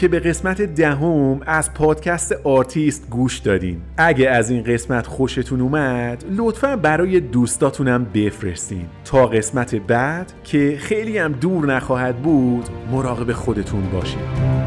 که به قسمت دهم از پادکست آرتیست گوش دادین. اگه از این قسمت خوشتون اومد لطفا برای دوستاتونم بفرستین. تا قسمت بعد که خیلی هم دور نخواهد بود مراقب خودتون باشید